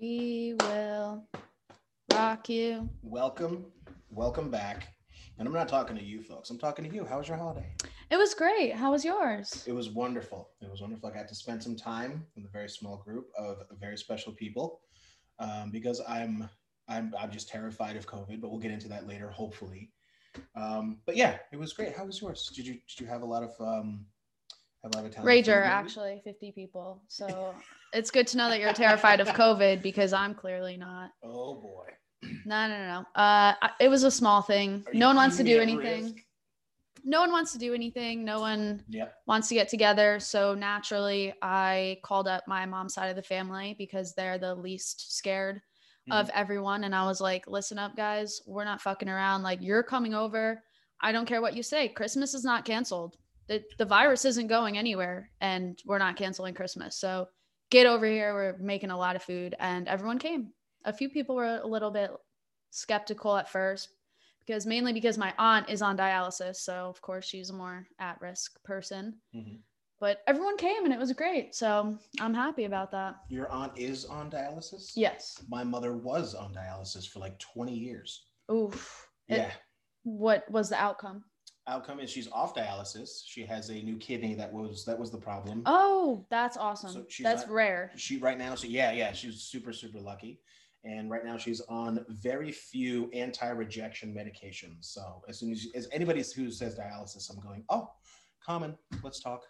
We will rock you. Welcome, welcome back. And I'm not talking to you folks. I'm talking to you. How was your holiday? It was great. How was yours? It was wonderful. It was wonderful. I got to spend some time with a very small group of very special people um, because I'm I'm I'm just terrified of COVID, but we'll get into that later, hopefully. Um, but yeah, it was great. How was yours? Did you did you have a lot of um, Rager, actually, 50 people. So it's good to know that you're terrified of COVID because I'm clearly not. Oh boy. No, no, no, no. Uh, it was a small thing. Are No one wants to do anything. risk? No one wants to do anything. No one Yep. wants to get together. So naturally, I called up my mom's side of the family because they're the least scared of everyone. And I was like, listen up, guys. We're not fucking around. Like, you're coming over. I don't care what you say. Christmas is not canceled. The, the virus isn't going anywhere, and we're not canceling Christmas. So get over here. We're making a lot of food. And everyone came. A few people were a little bit skeptical at first because mainly because my aunt is on dialysis. So, of course, she's a more at risk person. Mhm. But everyone came and it was great. So I'm happy about that. Your aunt is on dialysis. Yes. My mother was on dialysis for like 20 years. Oof. It- Yeah. what was the outcome? Outcome is she's off dialysis. She has a new kidney that was that was the problem. Oh, that's awesome. So she's that's not- rare. She right now, so yeah, yeah, she's super super lucky, and right now she's on very few anti-rejection medications. So as soon as, as anybody who says dialysis, I'm going, oh, common. Let's talk.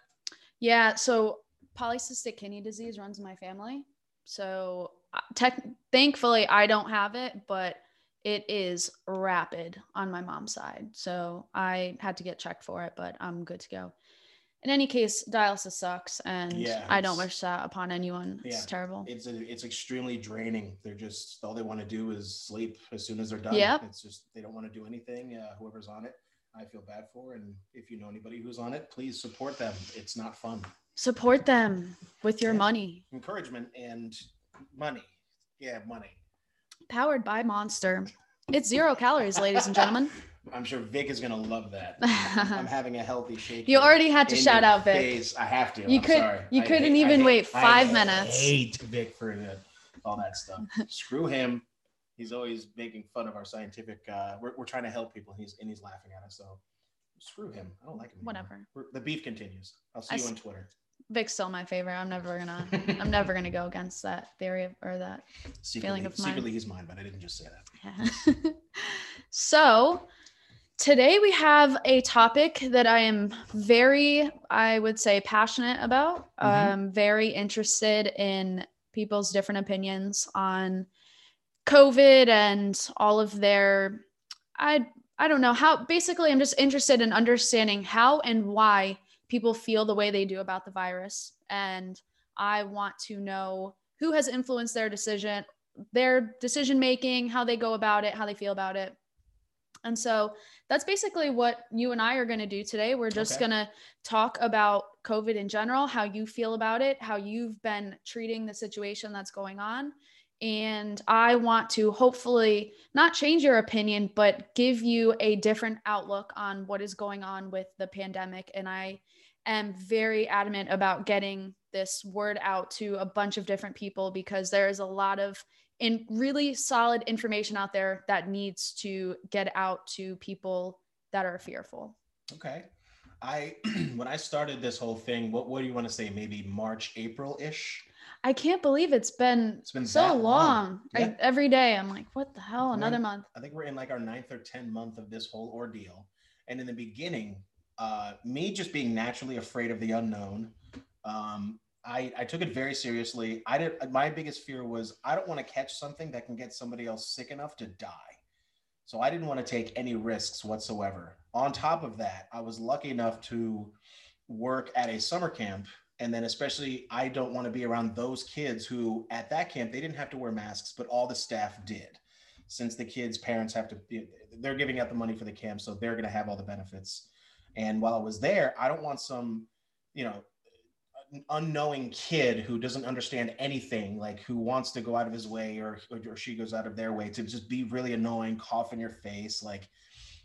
Yeah. So polycystic kidney disease runs in my family. So uh, tech, thankfully, I don't have it, but it is rapid on my mom's side. So I had to get checked for it, but I'm good to go. In any case, dialysis sucks, and Yeah, I don't wish that upon anyone. It's Yeah, terrible. It's a, it's extremely draining. They're just all they want to do is sleep as soon as they're done. Yep. It's just they don't want to do anything. Uh, whoever's on it, I feel bad for. And if you know anybody who's on it, please support them. It's not fun. Support them with your Yeah. money. Encouragement and money. Yeah, money. Powered by Monster. It's zero calories, ladies and gentlemen. I'm sure Vic is gonna love that. I'm, having a healthy shake. You already had to shout out Vic. face. I have to. You I'm could- sorry. you I couldn't hate- even hate- wait I five minutes. Hate Vic for the, all that stuff. Screw him. He's always making fun of our scientific. Uh, we're, we're trying to help people. and He's and he's laughing at us. So screw him. I don't like him. anymore. Whatever. We're, the beef continues. I'll see I you on Twitter. Vic's still my favorite. I'm never gonna I'm never gonna go against that theory of, or that. Secretly, of mine. secretly he's mine, but I didn't just say that. Yeah. so today we have a topic that I am very, I would say, passionate about. Mhm. I'm very interested in people's different opinions on COVID and all of their I I don't know how basically I'm just interested in understanding how and why people feel the way they do about the virus and I want to know who has influenced their decision their decision making, how they go about it, how they feel about it. And so that's basically what you and I are going to do today. We're just Okay. going to talk about COVID in general, how you feel about it, how you've been treating the situation that's going on. And I want to hopefully not change your opinion, but give you a different outlook on what is going on with the pandemic. And I am very adamant about getting this word out to a bunch of different people because there is a lot of in really solid information out there that needs to get out to people that are fearful. Okay. I when I started this whole thing, what what do you want to say? Maybe March, April ish. I can't believe it's been, It's been so long. long. I, every day I'm like, what the hell? Another in- month. I think we're in like our ninth or 10th month of this whole ordeal. And in the beginning, uh, me just being naturally afraid of the unknown, um, I, I took it very seriously. I did. My biggest fear was I don't want to catch something that can get somebody else sick enough to die. So I didn't want to take any risks whatsoever. On top of that, I was lucky enough to work at a summer camp. And then, especially, I don't want to be around those kids who, at that camp, they didn't have to wear masks, but all the staff did since the kids' parents have to, they're giving out the money for the camp, so they're going to have all the benefits. And while I was there, I don't want some, you know, unknowing kid who doesn't understand anything, like who wants to go out of his way or, or she goes out of their way to just be really annoying, cough in your face. Like,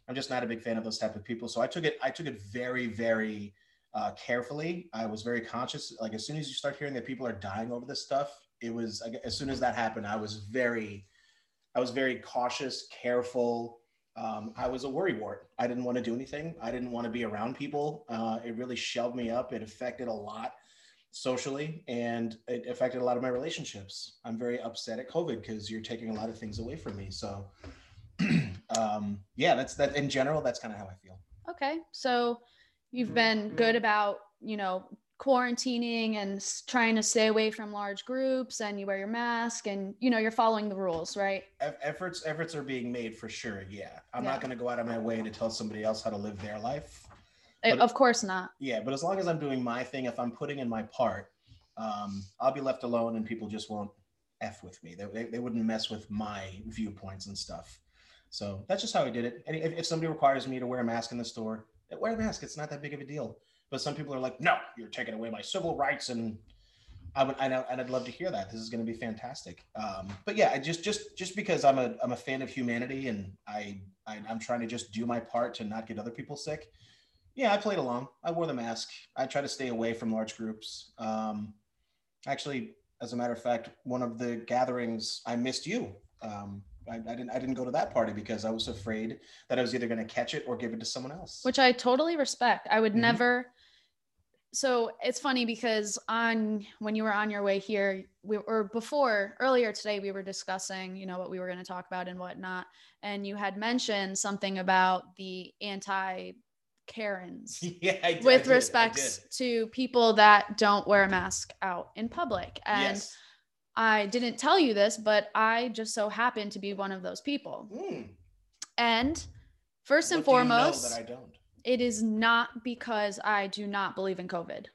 I'm just not a big fan of those type of people. So I took it, I took it very, very uh, carefully. I was very conscious. Like as soon as you start hearing that people are dying over this stuff, it was as soon as that happened, I was very, I was very cautious, careful. Um, I was a worrywart. I didn't want to do anything. I didn't want to be around people. Uh, it really shoved me up. It affected a lot socially and it affected a lot of my relationships. I'm very upset at COVID because you're taking a lot of things away from me. So, um, yeah, that's that in general, that's kind of how I feel. Okay. So you've been good about, you know, quarantining and trying to stay away from large groups and you wear your mask and you know you're following the rules right? Efforts efforts are being made for sure yeah. I'm yeah. not going to go out of my way to tell somebody else how to live their life but, of course not. Yeah but as long as i'm doing my thing if i'm putting in my part um, i'll be left alone and people just won't f with me. They, they, they wouldn't mess with my viewpoints and stuff. So that's just how i did it. And if, if somebody requires me to wear a mask in the store wear a mask. It's not that big of a deal but some people are like, no, you're taking away my civil rights, and I would, I know, and I'd love to hear that. This is going to be fantastic. Um, but yeah, I just, just, just because I'm a, I'm a fan of humanity, and I, I, I'm trying to just do my part to not get other people sick. Yeah, I played along. I wore the mask. I try to stay away from large groups. Um, actually, as a matter of fact, one of the gatherings, I missed you. Um, I, I, didn't I didn't go to that party because I was afraid that I was either going to catch it or give it to someone else. Which I totally respect. I would mm-hmm. never so it's funny because on when you were on your way here we or before earlier today we were discussing you know what we were going to talk about and whatnot. And you had mentioned something about the anti karens yeah did, with respects to people that don't wear a mask out in public. And yes. i didn't tell you this but i just so happened to be one of those people. Mm. and first what and foremost that i don't it is not because I do not believe in COVID.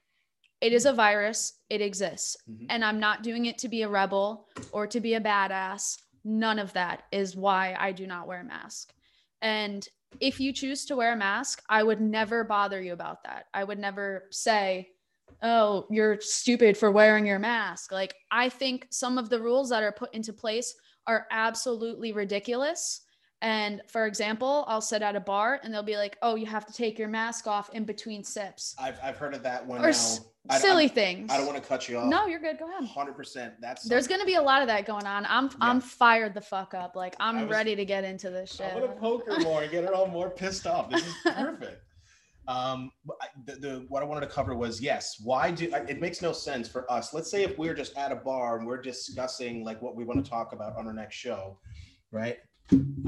It is a virus, it exists. Mm-hmm. And I'm not doing it to be a rebel or to be a badass. None of that is why I do not wear a mask. And if you choose to wear a mask, I would never bother you about that. I would never say, oh, you're stupid for wearing your mask. Like, I think some of the rules that are put into place are absolutely ridiculous. And for example, I'll sit at a bar and they'll be like, "Oh, you have to take your mask off in between sips." I've, I've heard of that one. Or s- silly I, things. I don't want to cut you off. No, you're good. Go ahead. Hundred percent. That's there's gonna be a lot of that going on. I'm yeah. I'm fired the fuck up. Like I'm was, ready to get into this shit. I want to poke her more and get her all more pissed off. This is perfect. um, the, the what I wanted to cover was yes. Why do it makes no sense for us? Let's say if we're just at a bar and we're discussing like what we want to talk about on our next show, right?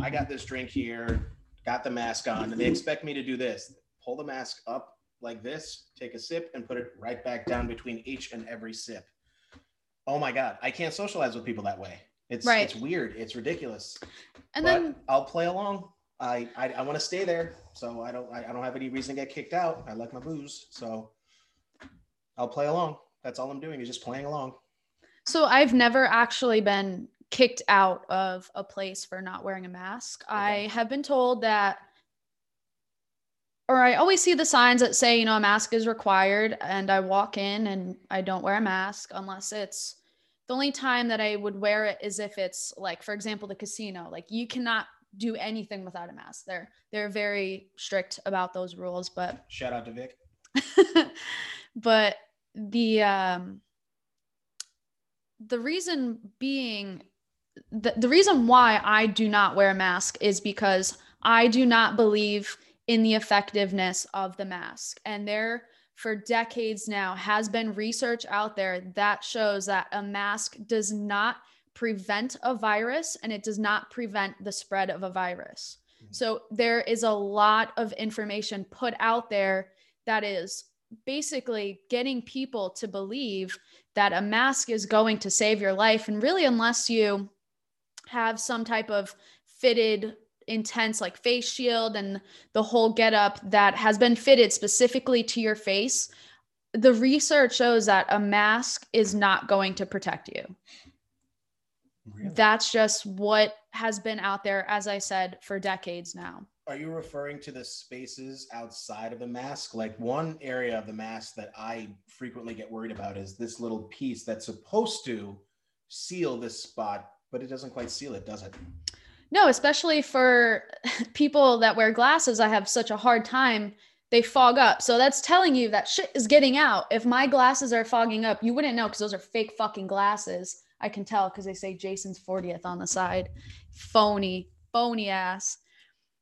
I got this drink here, got the mask on, and they expect me to do this pull the mask up like this, take a sip, and put it right back down between each and every sip. Oh my God, I can't socialize with people that way. It's right. it's weird. It's ridiculous. And but then I'll play along. I I, I want to stay there, so I don't I, I don't have any reason to get kicked out. I like my booze, so I'll play along. That's all I'm doing is just playing along. So I've never actually been kicked out of a place for not wearing a mask. Okay. I have been told that or I always see the signs that say, you know, a mask is required and I walk in and I don't wear a mask unless it's the only time that I would wear it is if it's like for example the casino. Like you cannot do anything without a mask. They're they're very strict about those rules, but shout out to Vic. but the um the reason being the, the reason why I do not wear a mask is because I do not believe in the effectiveness of the mask. And there, for decades now, has been research out there that shows that a mask does not prevent a virus and it does not prevent the spread of a virus. Mm-hmm. So there is a lot of information put out there that is basically getting people to believe that a mask is going to save your life. And really, unless you have some type of fitted intense like face shield and the whole get up that has been fitted specifically to your face the research shows that a mask is not going to protect you. Really? that's just what has been out there as i said for decades now. Are you referring to the spaces outside of the mask? Like one area of the mask that i frequently get worried about is this little piece that's supposed to seal this spot but it doesn't quite seal it, does it? No, especially for people that wear glasses, I have such a hard time they fog up. So that's telling you that shit is getting out. If my glasses are fogging up, you wouldn't know because those are fake fucking glasses. I can tell because they say Jason's 40th on the side. Phony, phony ass.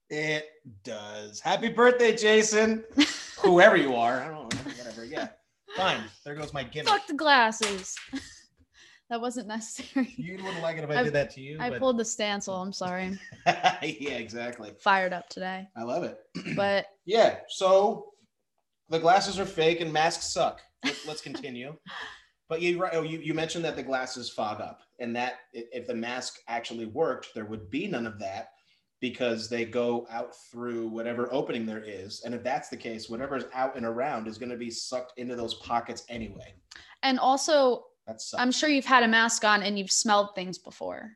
It does. Happy birthday, Jason. Whoever you are. I don't know. Whatever. Yeah. Fine. There goes my gimmick. Fuck the glasses. that wasn't necessary. You wouldn't like it if I, I- did that to you. I but- pulled the stancil. I'm sorry. yeah, exactly. Fired up today. I love it. But Yeah. So the glasses are fake and masks suck. Let's, let's continue. But you, oh, you you mentioned that the glasses fog up, and that if the mask actually worked, there would be none of that because they go out through whatever opening there is. And if that's the case, whatever's out and around is going to be sucked into those pockets anyway. and also I'm sure you've had a mask on and you've smelled things before.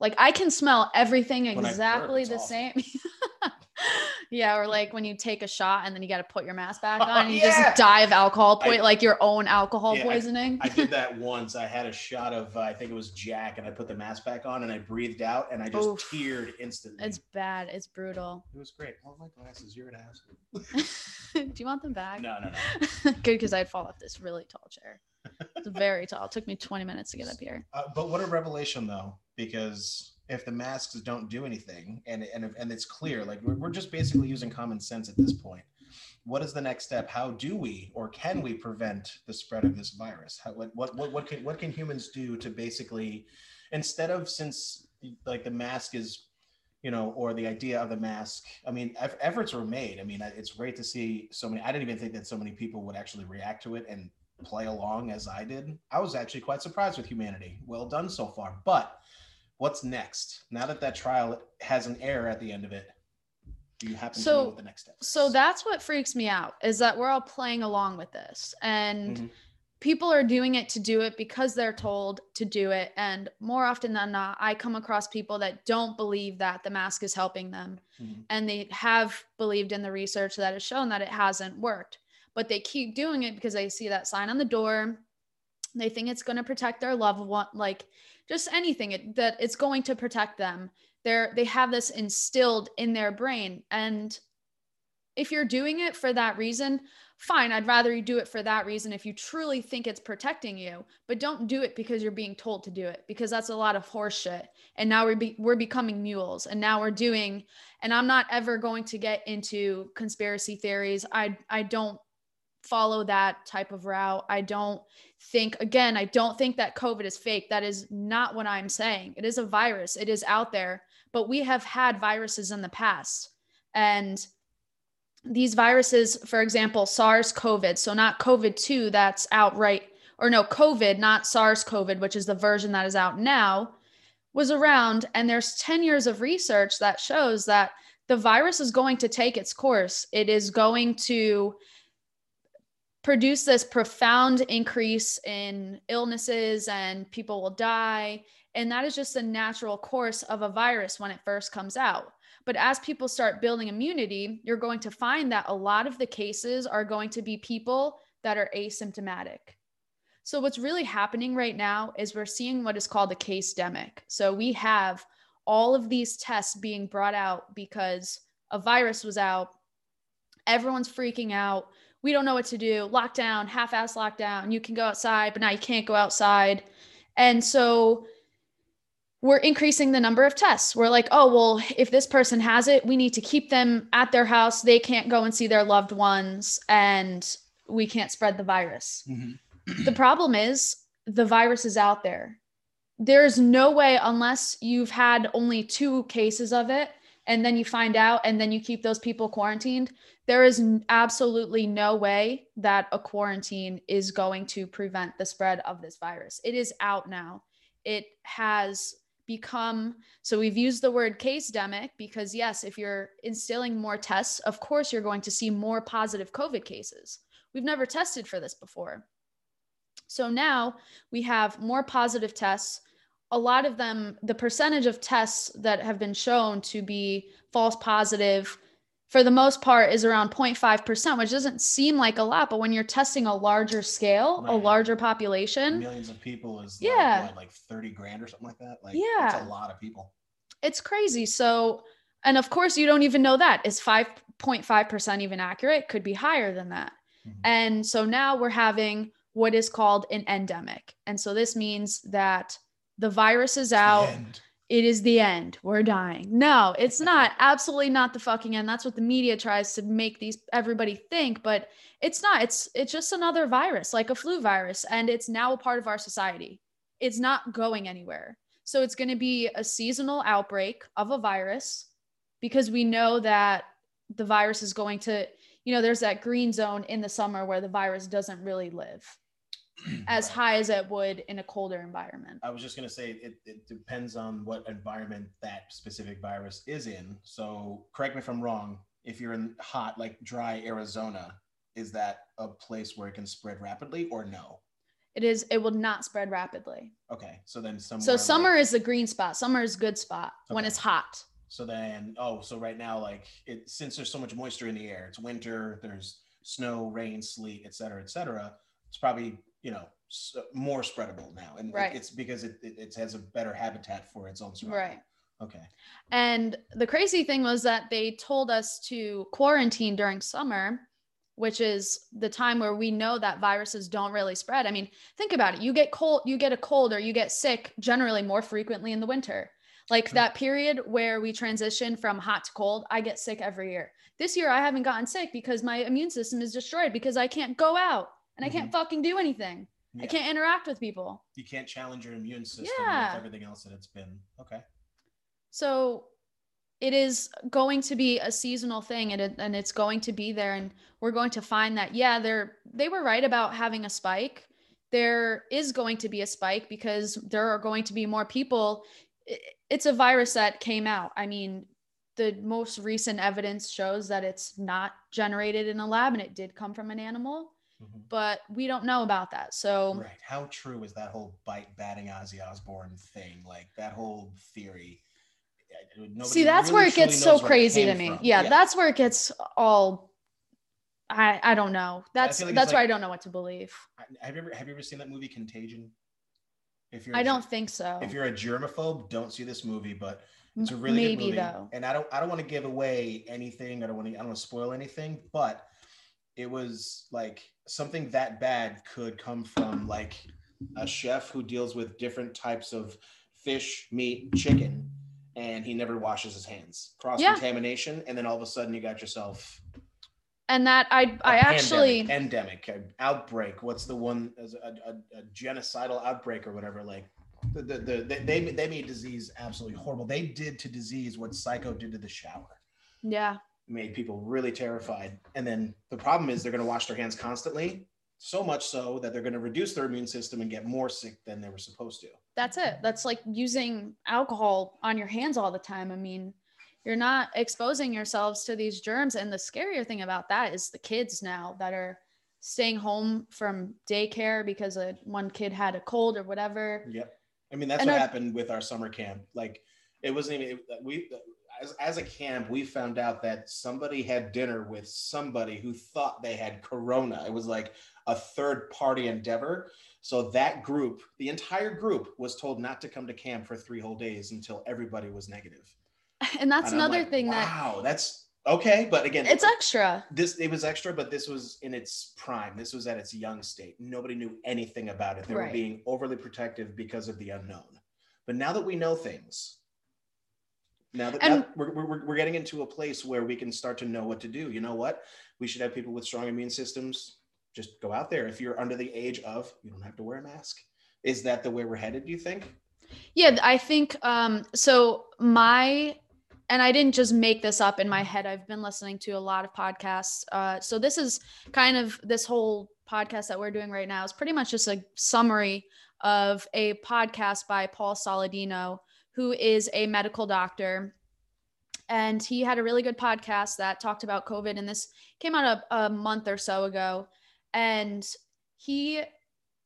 Like I can smell everything I exactly the awful. same. yeah, or like when you take a shot and then you got to put your mask back on and you Yeah. just die of alcohol point like your own alcohol Yeah, poisoning. I did that once. I had a shot of uh, I think it was Jack, and I put the mask back on, and I breathed out, and I just Oof. teared instantly. it's bad. It's brutal. It was great. Oh, my glasses. You're an asshole. Do you want them back? No, no, no. Good because I'd fall off this really tall chair. It's very tall. It took me 20 minutes to get up here. Uh, but what a revelation, though, because if the masks don't do anything, and and and it's clear, like we're, we're just basically using common sense at this point. What is the next step? How do we or can we prevent the spread of this virus? How, what, what what what can what can humans do to basically, instead of since like the mask is you know, or the idea of the mask. I mean, eff- efforts were made. I mean, it's great to see so many. I didn't even think that so many people would actually react to it and play along as I did. I was actually quite surprised with humanity. Well done so far. But what's next? Now that that trial has an error at the end of it, do you happen to So- know what the next step? So that's what freaks me out is that we're all playing along with this and Mhm. people are doing it to do it because they're told to do it and more often than not I come across people that don't believe that the mask is helping them Mhm. and they have believed in the research that has shown that it hasn't worked but they keep doing it because they see that sign on the door. They think it's going to protect their loved one like just anything it, that it's going to protect them. They're they have this instilled in their brain and if you're doing it for that reason fine i'd rather you do it for that reason if you truly think it's protecting you but don't do it because you're being told to do it because that's a lot of horseshit. and now we're be- we're becoming mules and now we're doing and i'm not ever going to get into conspiracy theories. I i don't follow that type of route. I don't think again i don't think that covid is fake. That is not what i'm saying. It is a virus. It is out there. But we have had viruses in the past. And these viruses for example sars covid so not covid 2 that's outright or no covid not sars covid which is the version that is out now was around. And there's 10 years of research that shows that the virus is going to take its course. It is going to produce this profound increase in illnesses and people will die. And that is just the natural course of a virus when it first comes out. But as people start building immunity you're going to find that a lot of the cases are going to be people that are asymptomatic. So what's really happening right now is we're seeing what is called a case demic so we have all of these tests being brought out because a virus was out. Everyone's freaking out we don't know what to do lockdown half-ass lockdown you can go outside but now you can't go outside. And so we're increasing the number of tests. We're like oh well if this person has it we need to keep them at their house. They can't go and see their loved ones and we can't spread the virus. Mhm. the problem is the virus is out there. There's no way unless you've had only two cases of it and then you find out and then you keep those people quarantined there is absolutely no way that a quarantine is going to prevent the spread of this virus. It is out now. It has become so we've used the word case demic because yes if you're instilling more tests of course you're going to see more positive covid cases. We've never tested for this before. So now we have more positive tests a lot of them the percentage of tests that have been shown to be false positive for the most part is around 0.5% which doesn't seem like a lot but when you're testing a larger scale a larger population millions of people is Yeah. like, what, like 30 grand or something like that. Like Yeah. that's a lot of people. it's crazy. So And of course, you don't even know that. Is 5.5% even accurate? Could be higher than that. Mhm. And so now we're having what is called an endemic. And so this means that the virus is out. It is the end. We're dying. No, it's not. Absolutely not the fucking end. That's what the media tries to make these everybody think, but it's not. It's it's just another virus, like a flu virus, and it's now a part of our society. It's not going anywhere. So it's going to be a seasonal outbreak of a virus because we know that the virus is going to, you know, there's that green zone in the summer where the virus doesn't really live as high as it would in a colder environment. I was just gonna say it, it depends on what environment that specific virus is in. So correct me if I'm wrong. If you're in hot, like dry Arizona, is that a place where it can spread rapidly or no? It is it will not spread rapidly. Okay, so then somewhere So like- summer is the green spot. Summer is good spot when it's hot. So then, oh, so right now, like it, since there's so much moisture in the air, it's winter. There's snow, rain, sleet, et cetera, et cetera. It's probably you know more spreadable now, and Right. it's because it, it, it has a better habitat for its own survival. Right. Okay. And the crazy thing was that they told us to quarantine during summer, which is the time where we know that viruses don't really spread. I mean, think about it. You get cold, you get a cold or you get sick generally more frequently in the winter. Like True. that period where we transition from hot to cold, I get sick every year. This year I haven't gotten sick because my immune system is destroyed because I can't go out and I can't mm-hmm. fucking do anything. I can't interact with people. You can't challenge your immune system Yeah. with everything else that it's been. Okay. So it is going to be a seasonal thing and, it, and it's going to be there and we're going to find that yeah they're they were right about having a spike there is going to be a spike because there are going to be more people it's a virus that came out i mean the most recent evidence shows that it's not generated in a lab and it did come from an animal Mhm. but we don't know about that so Right. How true is that whole bite batting Ozzy Osbourne thing? Like that whole theory. Nobody See, that's really where it gets so knows where it crazy to me. from. Yeah, that's where it gets all. I I don't know. That's like that's where like- I don't know what to believe. Have you ever have you ever seen that movie Contagion? If you're I a don't think so. if you're a germaphobe, don't see this movie, but it's a really Maybe good movie. though. And I don't I don't want to give away anything. I don't want to I don't want to spoil anything, but it was like something that bad could come from like a chef who deals with different types of fish, meat, chicken, and he never washes his hands. Cross contamination, and then all of a sudden you got yourself And that I I actually pandemic, outbreak. What's the one as a, a, a genocidal outbreak or whatever? Like the, the, the they- they they made disease absolutely horrible. They did to disease what Psycho did to the shower. yeah Made people really terrified. And then the problem is they're going to wash their hands constantly, so much so that they're going to reduce their immune system and get more sick than they were supposed to. that's it. That's like using alcohol on your hands all the time. I mean, you're not exposing yourselves to these germs. And the scarier thing about that is the kids now that are staying home from daycare because a, one kid had a cold or whatever. Yep. I mean, that's And what happened with our summer camp. Like, it wasn't even it- we as, as a camp, we found out that somebody had dinner with somebody who thought they had corona. It was like a third party endeavor. So that group, the entire group, was told not to come to camp for three whole days until everybody was negative. And that's And another like, thing that wow, that's okay. But again, it's extra. this it was extra, but this was in its prime. This was at its young state. Nobody knew anything about it. They were being overly protective because of the unknown. But now that we know things, now that, And- now we're, we're, we're getting into a place where we can start to know what to do. You know what? We should have people with strong immune systems just go out there. If you're under the age of, you don't have to wear a mask. Is that the way we're headed? Do you think? Yeah, I think um so my and I didn't just make this up in my head. I've been listening to a lot of podcasts. Uh so this is kind of this whole podcast that we're doing right now is pretty much just a summary of a podcast by Paul Saladino, who is a medical doctor. And he had a really good podcast that talked about COVID, and this came out a, a month or so ago. And he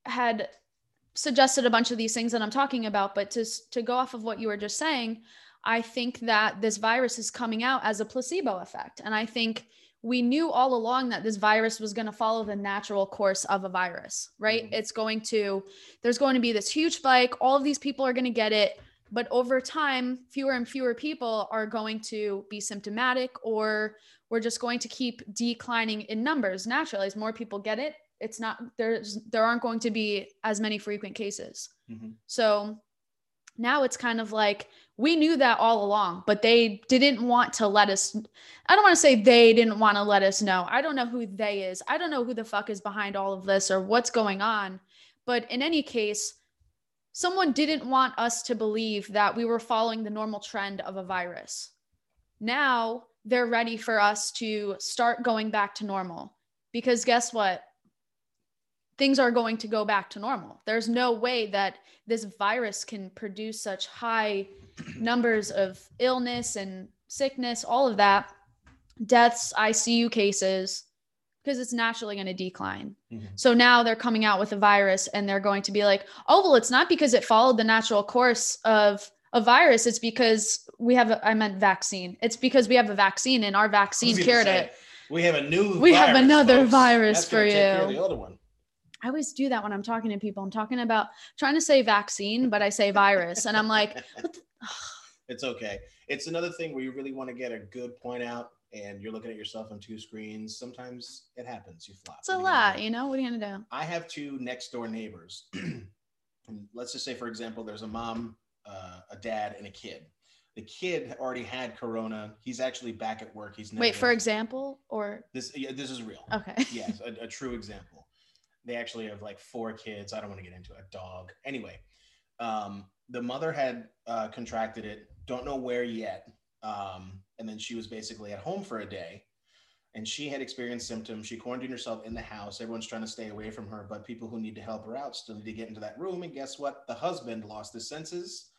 had suggested a bunch of these things that I'm talking about, but to to go off of what you were just saying, I think that this virus is coming out as a placebo effect, and I think we knew all along that this virus was going to follow the natural course of a virus, right? Mhm. It's going to there's going to be this huge spike, all of these people are going to get it. But over time, fewer and fewer people are going to be symptomatic, or we're just going to keep declining in numbers naturally. As more people get it, it's not there's there aren't going to be as many frequent cases. Mhm. So now it's kind of like we knew that all along, but they didn't want to let us. I don't want to say they didn't want to let us know. I don't know who they is. I don't know who the fuck is behind all of this or what's going on. But in any case, someone didn't want us to believe that we were following the normal trend of a virus. Now they're ready for us to start going back to normal because guess what? Things are going to go back to normal. There's no way that this virus can produce such high numbers of illness and sickness, all of that, deaths, ICU cases, because it's naturally going to decline. Mhm. So now they're coming out with a virus and they're going to be like, oh, well, it's not because it followed the natural course of a virus. It's because we have, a, I meant vaccine. It's because we have a vaccine and our vaccine cured say, it. We have a new. We have another folks. virus That's for you. The other one. I always do that when I'm talking to people. I'm talking about trying to say vaccine, but I say virus. And I'm like, the, It's okay. It's another thing where you really want to get a good point out, and you're looking at yourself on two screens. Sometimes it happens. You flop. it's a What are you gonna lot, you know? What are you to do? I have two next door neighbors. And let's just say, for example, there's a mom, uh, a dad, and a kid. The kid already had corona. He's actually back at work. He's Wait, for example, or this. Yeah, this is real. okay. yes, a, a true example. They actually have like four kids. I don't want to get into it. a dog. Anyway, um, the mother had uh, contracted it. Don't know where yet. Um, and then she was basically at home for a day, and she had experienced symptoms. She quarantined herself in the house. Everyone's trying to stay away from her, but people who need to help her out still need to get into that room. And guess what? The husband lost his senses,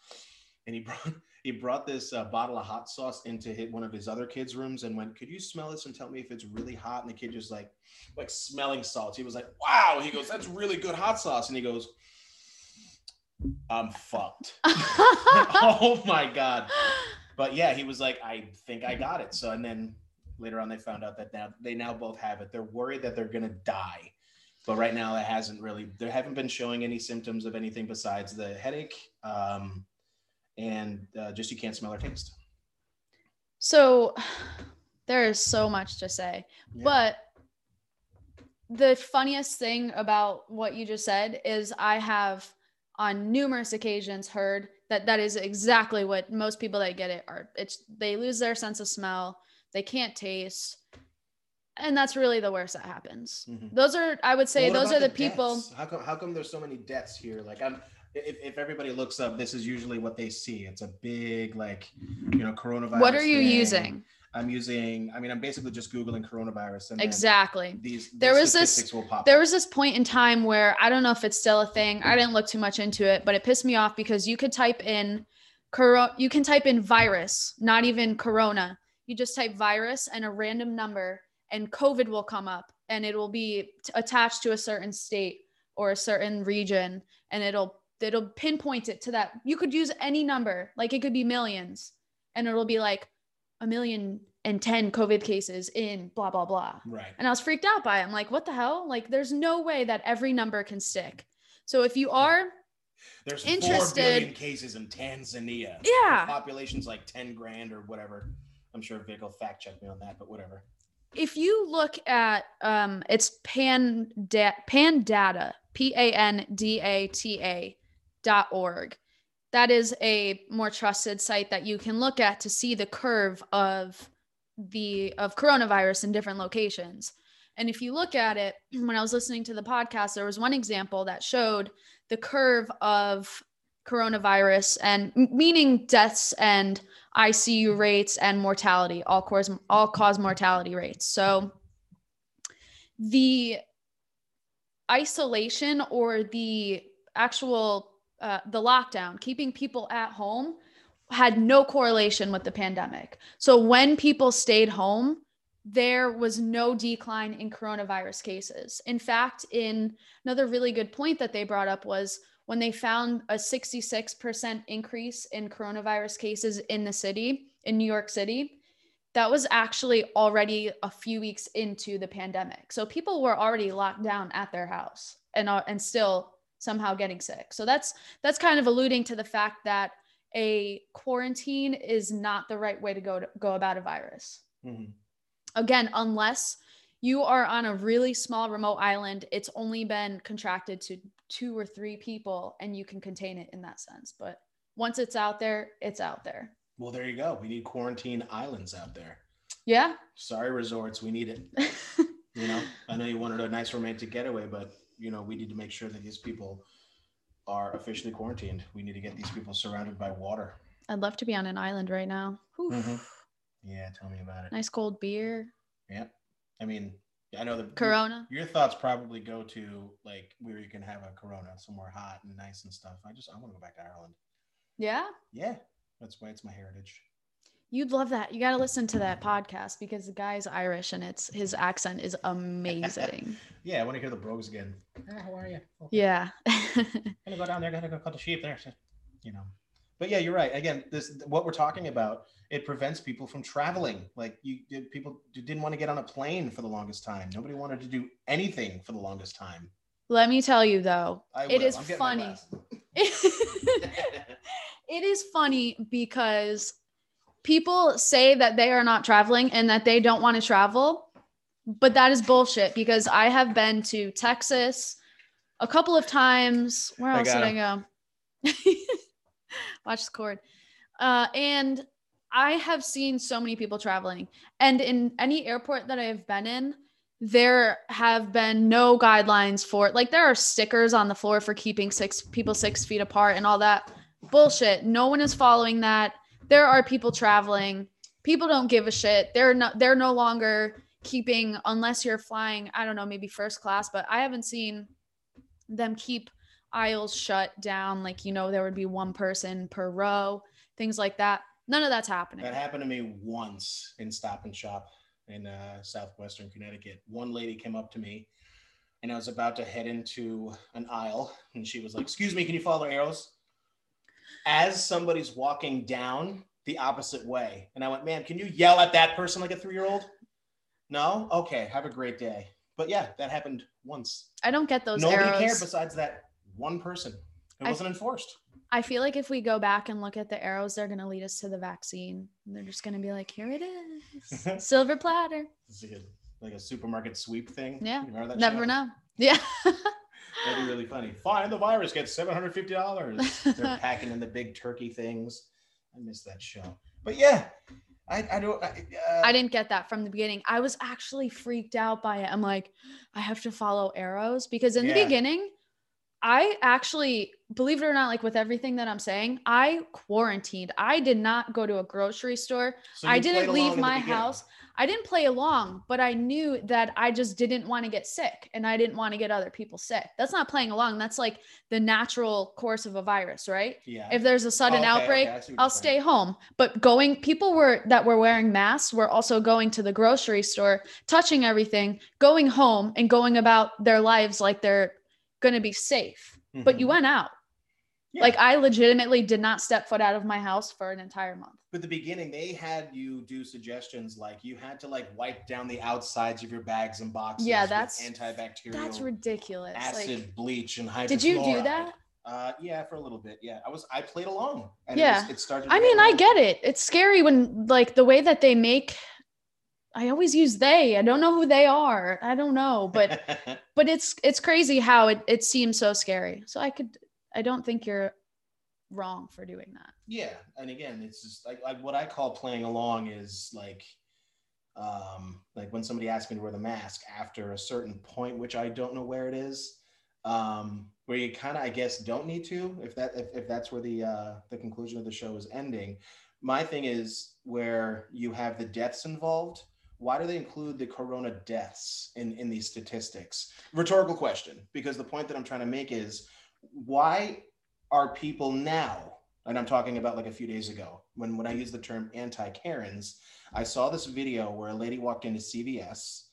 and he brought he brought this uh, bottle of hot sauce into hit one of his other kids' rooms and went, "Could you smell this and tell me if it's really hot?" And the kid just like like smelling salts. He was like, "Wow!" He goes, "That's really good hot sauce." And he goes, "I'm fucked." oh my god! But yeah, he was like, "I think I got it." So and then later on, they found out that now they now both have it. They're worried that they're gonna die. But right now, it hasn't really. They haven't been showing any symptoms of anything besides the headache, um, and uh, just you can't smell or taste. So there is so much to say. Yeah. But the funniest thing about what you just said is I have on numerous occasions heard that that is exactly what most people that get it are it's they lose their sense of smell, they can't taste. And that's really the worst that happens. Mhm. Those are I would say What those are the, people deaths? How come? How come there's so many deaths here? Like, I'm. If, if everybody looks up, this is usually what they see. It's a big, like, you know, coronavirus. what are you thing. using? I'm using. I mean, I'm basically just googling coronavirus. And Exactly. These, There was this- Will pop There was this point in time where I don't know if it's still a thing. I didn't look too much into it, but it pissed me off because you could type in coro- you can type in virus, not even corona. You just type virus and a random number and COVID will come up and it will be t- attached to a certain state or a certain region and it'll it'll pinpoint it to that. You could use any number, like it could be millions and it'll be like a million and 10 COVID cases in blah blah blah. right. And I was freaked out by it. I'm like, what the hell? Like, there's no way that every number can stick. So if you are, There's four interested- billion cases in Tanzania. Yeah. The population's like ten grand or whatever. I'm sure Vic will fact check me on that, but whatever. if you look at, um, it's pan pandata, p a n d a t a dot org. That is a more trusted site that you can look at to see the curve of the of coronavirus in different locations. And if you look at it, when I was listening to the podcast, there was one example that showed the curve of coronavirus and meaning deaths and ICU rates and mortality, all cause all cause mortality rates. So the isolation or the actual uh, the lockdown, keeping people at home, had no correlation with the pandemic. So when people stayed home, there was no decline in coronavirus cases. In fact, in another really good point that they brought up was when they found a 66% increase in coronavirus cases in the city, in New York City, that was actually already a few weeks into the pandemic. So people were already locked down at their house and and still somehow getting sick. So that's that's kind of alluding to the fact that a quarantine is not the right way to go to go about a virus. Mhm. Again, unless you are on a really small remote island, it's only been contracted to two or three people and you can contain it in that sense. But once it's out there, it's out there. Well, there you go. We need quarantine islands out there. Yeah. Sorry, resorts. We need it. You know, I know you wanted a nice romantic getaway, but you know, we need to make sure that these people are officially quarantined. We need to get these people surrounded by water. I'd love to be on an island right now. Mhm. Yeah, tell me about it. Nice cold beer, Yeah. I mean, I know the Corona. Your, your thoughts probably go to like where you can have a Corona somewhere hot and nice and stuff. I just I want to go back to Ireland. Yeah. Yeah, that's why it's my heritage. You'd love that. You got to listen to that podcast because the guy's Irish and it's his accent is amazing. Yeah, I want to hear the Brogues again. Ah, how are you? Okay. yeah. gonna go down there, gotta go cut the sheep there. So, you know. But yeah, you're right. Again, this what we're talking about. It prevents people from traveling. Like you, people didn't want to get on a plane for the longest time. Nobody wanted to do anything for the longest time. Let me tell you though, I It will. is I'm getting my funny. it is funny because people say that they are not traveling and that they don't want to travel, but that is bullshit because I have been to Texas a couple of times. Where I else did got I go? Watch the cord. Uh, and I have seen so many people traveling, and in any airport that I have been in, there have been no guidelines for like there are stickers on the floor for keeping six people six feet apart and all that bullshit. No one is following that. There are people traveling. People don't give a shit. They're not. They're no longer keeping unless you're flying. I don't know, maybe first class, but I haven't seen them keep aisles shut down. Like you know, there would be one person per row, things like that. None of that's happening. That happened to me once in Stop and Shop in uh, southwestern Connecticut. One lady came up to me, and I was about to head into an aisle, and she was like, "Excuse me, can you follow the arrows?" As somebody's walking down the opposite way, and I went, "Man, can you yell at that person like a three-year-old?" No. Okay. Have a great day. But yeah, that happened once. I don't get those Nobody arrows. cared besides that one person. It I- wasn't enforced. I feel like if we go back and look at the arrows, they're gonna lead us to the vaccine. They're just gonna be like, here it is, silver platter. Like a, like a supermarket sweep thing. Yeah, Never know. Yeah. That'd be really funny. Find the virus, get seven hundred fifty dollars. They're packing in the big turkey things. I miss that show. But yeah, I, I don't. I, uh, I didn't get that from the beginning. I was actually freaked out by it. I'm like, I have to follow arrows because in the beginning, I actually, believe it or not, like with everything that I'm saying, I quarantined. I did not go to a grocery store. so I didn't leave my house. I didn't play along, but I knew that I just didn't want to get sick and I didn't want to get other people sick. That's not playing along. That's like the natural course of a virus, right? Yeah. If there's a sudden Oh, okay, outbreak, okay, I see what I'll you're saying. stay home. But going, people were that were wearing masks were also going to the grocery store, touching everything, going home, and going about their lives like they're going to be safe. But you Mhm. went out. Yeah. Like I legitimately did not step foot out of my house for an entire month. But the beginning, they had you do suggestions like you had to like wipe down the outsides of your bags and boxes. Yeah, that's- antibacterial, That's ridiculous. acid, Like, bleach, and hydrofluoride. did you do that? Uh, yeah, for a little bit. Yeah, I was. I played along. And Yeah. It, was, it started. I mean, I get it. It's scary when like the way that they make. I always use they. I don't know who they are. I don't know, but but it's it's crazy how it it seems so scary. So I could I don't think you're wrong for doing that. yeah, and again, it's just like, like what I call playing along is like, um, like when somebody asks me to wear the mask after a certain point, which I don't know where it is, um, where you kind of, I guess, don't need to, if that, if, if that's where the uh, the conclusion of the show is ending. My thing is where you have the deaths involved. Why do they include the corona deaths in in these statistics? Rhetorical question, because the point that I'm trying to make is why are people now and i'm talking about like a few days ago when when i use the term anti-karens i saw this video where a lady walked into cvs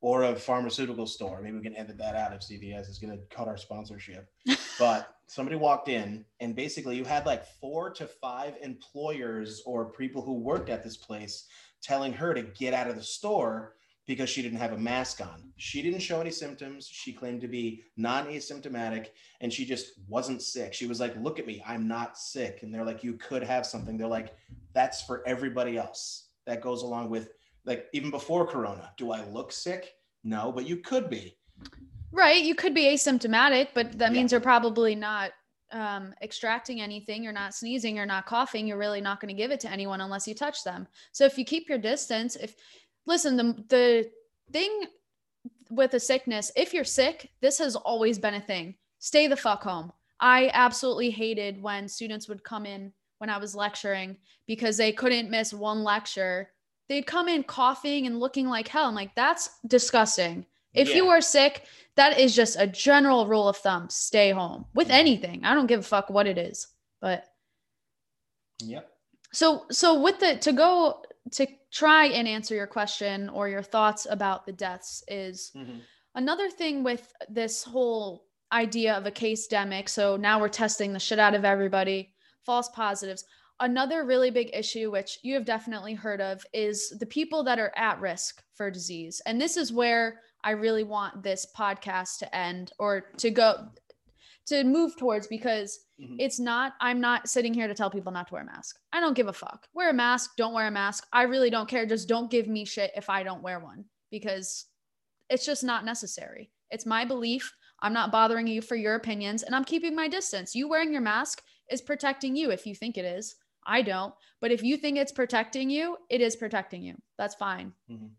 or a pharmaceutical store maybe we can edit that out if cvs is going to cut our sponsorship but somebody walked in and basically you had like four to five employers or people who worked at this place telling her to get out of the store because she didn't have a mask on. She didn't show any symptoms. She claimed to be non asymptomatic and she just wasn't sick. She was like, Look at me, I'm not sick. And they're like, You could have something. They're like, That's for everybody else. That goes along with, like, even before Corona. Do I look sick? No, but you could be. Right. You could be asymptomatic, but that Yeah. means you're probably not um, extracting anything. You're not sneezing. You're not coughing. You're really not going to give it to anyone unless you touch them. So if you keep your distance, if listen, the the thing with a sickness, if you're sick, this has always been a thing. Stay the fuck home. I absolutely hated when students would come in when I was lecturing because they couldn't miss one lecture. They'd come in coughing and looking like hell. I'm like, that's disgusting. If you are sick, that is just a general rule of thumb. Stay home with anything. I don't give a fuck what it is. But Yep. so so with the to go to try and answer your question or your thoughts about the deaths is Mhm. another thing with this whole idea of a casedemic. So now we're testing the shit out of everybody, false positives. Another really big issue, which you have definitely heard of, is the people that are at risk for disease. And this is where I really want this podcast to end or to go to move towards because Mhm. it's not, I'm not sitting here to tell people not to wear a mask. I don't give a fuck. Wear a mask, don't wear a mask. I really don't care. Just don't give me shit if I don't wear one because it's just not necessary. It's my belief. I'm not bothering you for your opinions and I'm keeping my distance. You wearing your mask is protecting you if you think it is. I don't. But if you think it's protecting you, it is protecting you. That's fine. Mhm.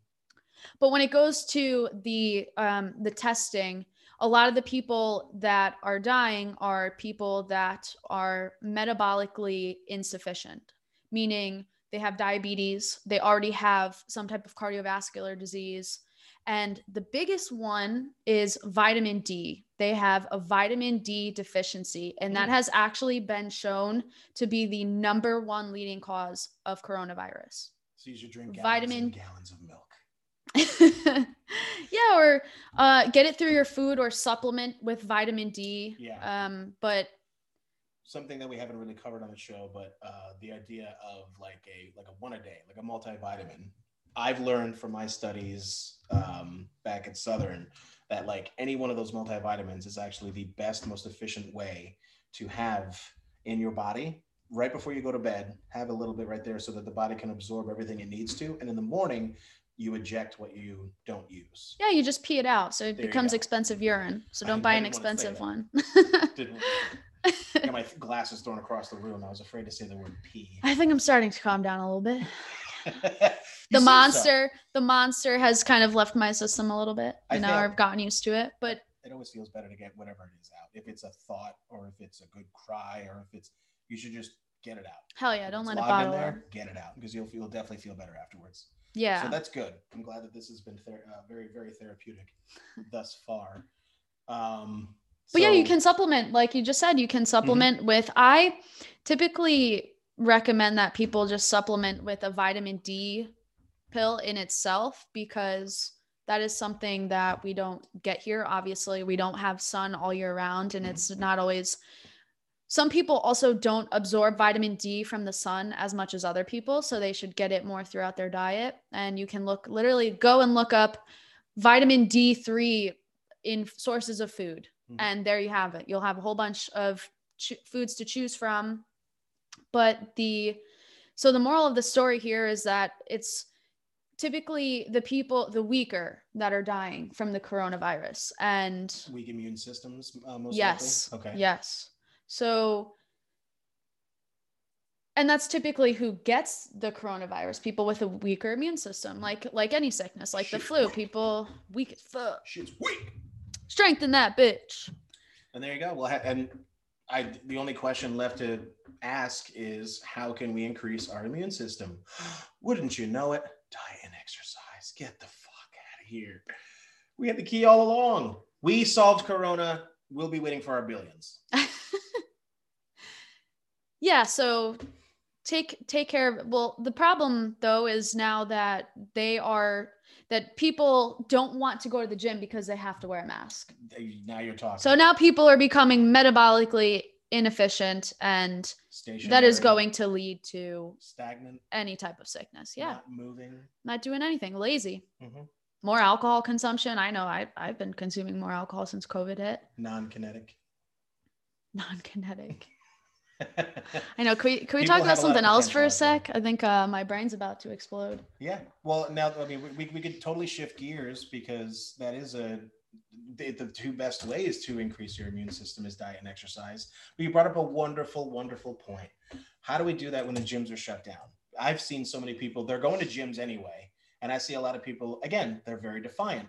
But when it goes to the um, the testing, a lot of the people that are dying are people that are metabolically insufficient, meaning they have diabetes, they already have some type of cardiovascular disease. And the biggest one is vitamin D. They have a vitamin D deficiency, and that Mm. has actually been shown to be the number one leading cause of coronavirus. So you should drink gallons Vitamin- and gallons of milk. yeah, or uh, get it through your food or supplement with vitamin D. Yeah. Um, but something that we haven't really covered on the show, but uh, the idea of like a like a one a day, like a multivitamin. I've learned from my studies um, back at Southern that like any one of those multivitamins is actually the best, most efficient way to have in your body right before you go to bed. Have a little bit right there so that the body can absorb everything it needs to, and in the morning you eject what you don't use. yeah, you just pee it out, so it There becomes expensive urine. So don't buy an didn't wanna say expensive one. Didn't got my glasses thrown across the room. I was afraid to say the word pee. I think I'm starting to calm down a little bit. The seem so. monster, the monster has kind of left my system a little bit. I You know, I've gotten used to it. But it always feels better to get whatever it is out. If it's a thought or if it's a good cry or if it's you should just get it out. hell yeah, If don't let it in bottle there. Get it out because you'll feel definitely feel better afterwards. Yeah. So that's good. I'm glad that this has been ther- uh, very very therapeutic thus far. Um, But yeah, you can supplement, like you just said, you can supplement with. I typically recommend that people just supplement with a vitamin D pill in itself because that is something that we don't get here. Obviously, we don't have sun all year round, and Mhm. it's not always. Some people also don't absorb vitamin D from the sun as much as other people, so they should get it more throughout their diet. And you can look literally go and look up vitamin D3 in sources of food Mhm. and there you have it you'll have a whole bunch of ch- foods to choose from but the so the moral of the story here is that it's typically the people the weaker that are dying from the coronavirus and weak immune systems. Uh, most yes Likely? Okay. yes so and that's typically who gets the coronavirus people with a weaker immune system like like any sickness like the Shit. flu people weak as fuck She's weak. strengthen that bitch And there you go. Well, and I the only question left to ask is how can we increase our immune system? Wouldn't you know it? Diet and exercise. Get the fuck out of here. We had the key all along. We solved Corona. We'll be waiting for our billions. Yeah so take take care of well the problem though is now that they are that people don't want to go to the gym because they have to wear a mask Now you're talking. so now people are becoming metabolically inefficient and that is going to lead to stagnant. any type of sickness yeah Not moving. not doing anything lazy Mhm. more alcohol consumption. I know I I've been consuming more alcohol since COVID hit. Non-kinetic. Non-kinetic. I know. Can we, can we People talk about a lot of something else for a sec? I think uh, my brain's about to explode. Yeah. Well, now I mean, we, we could totally shift gears because that is a the, the two best ways to increase your immune system is diet and exercise. But you brought up a wonderful, wonderful point. How do we do that when the gyms are shut down? I've seen so many people. They're going to gyms anyway, and I see a lot of people. Again, they're very defiant.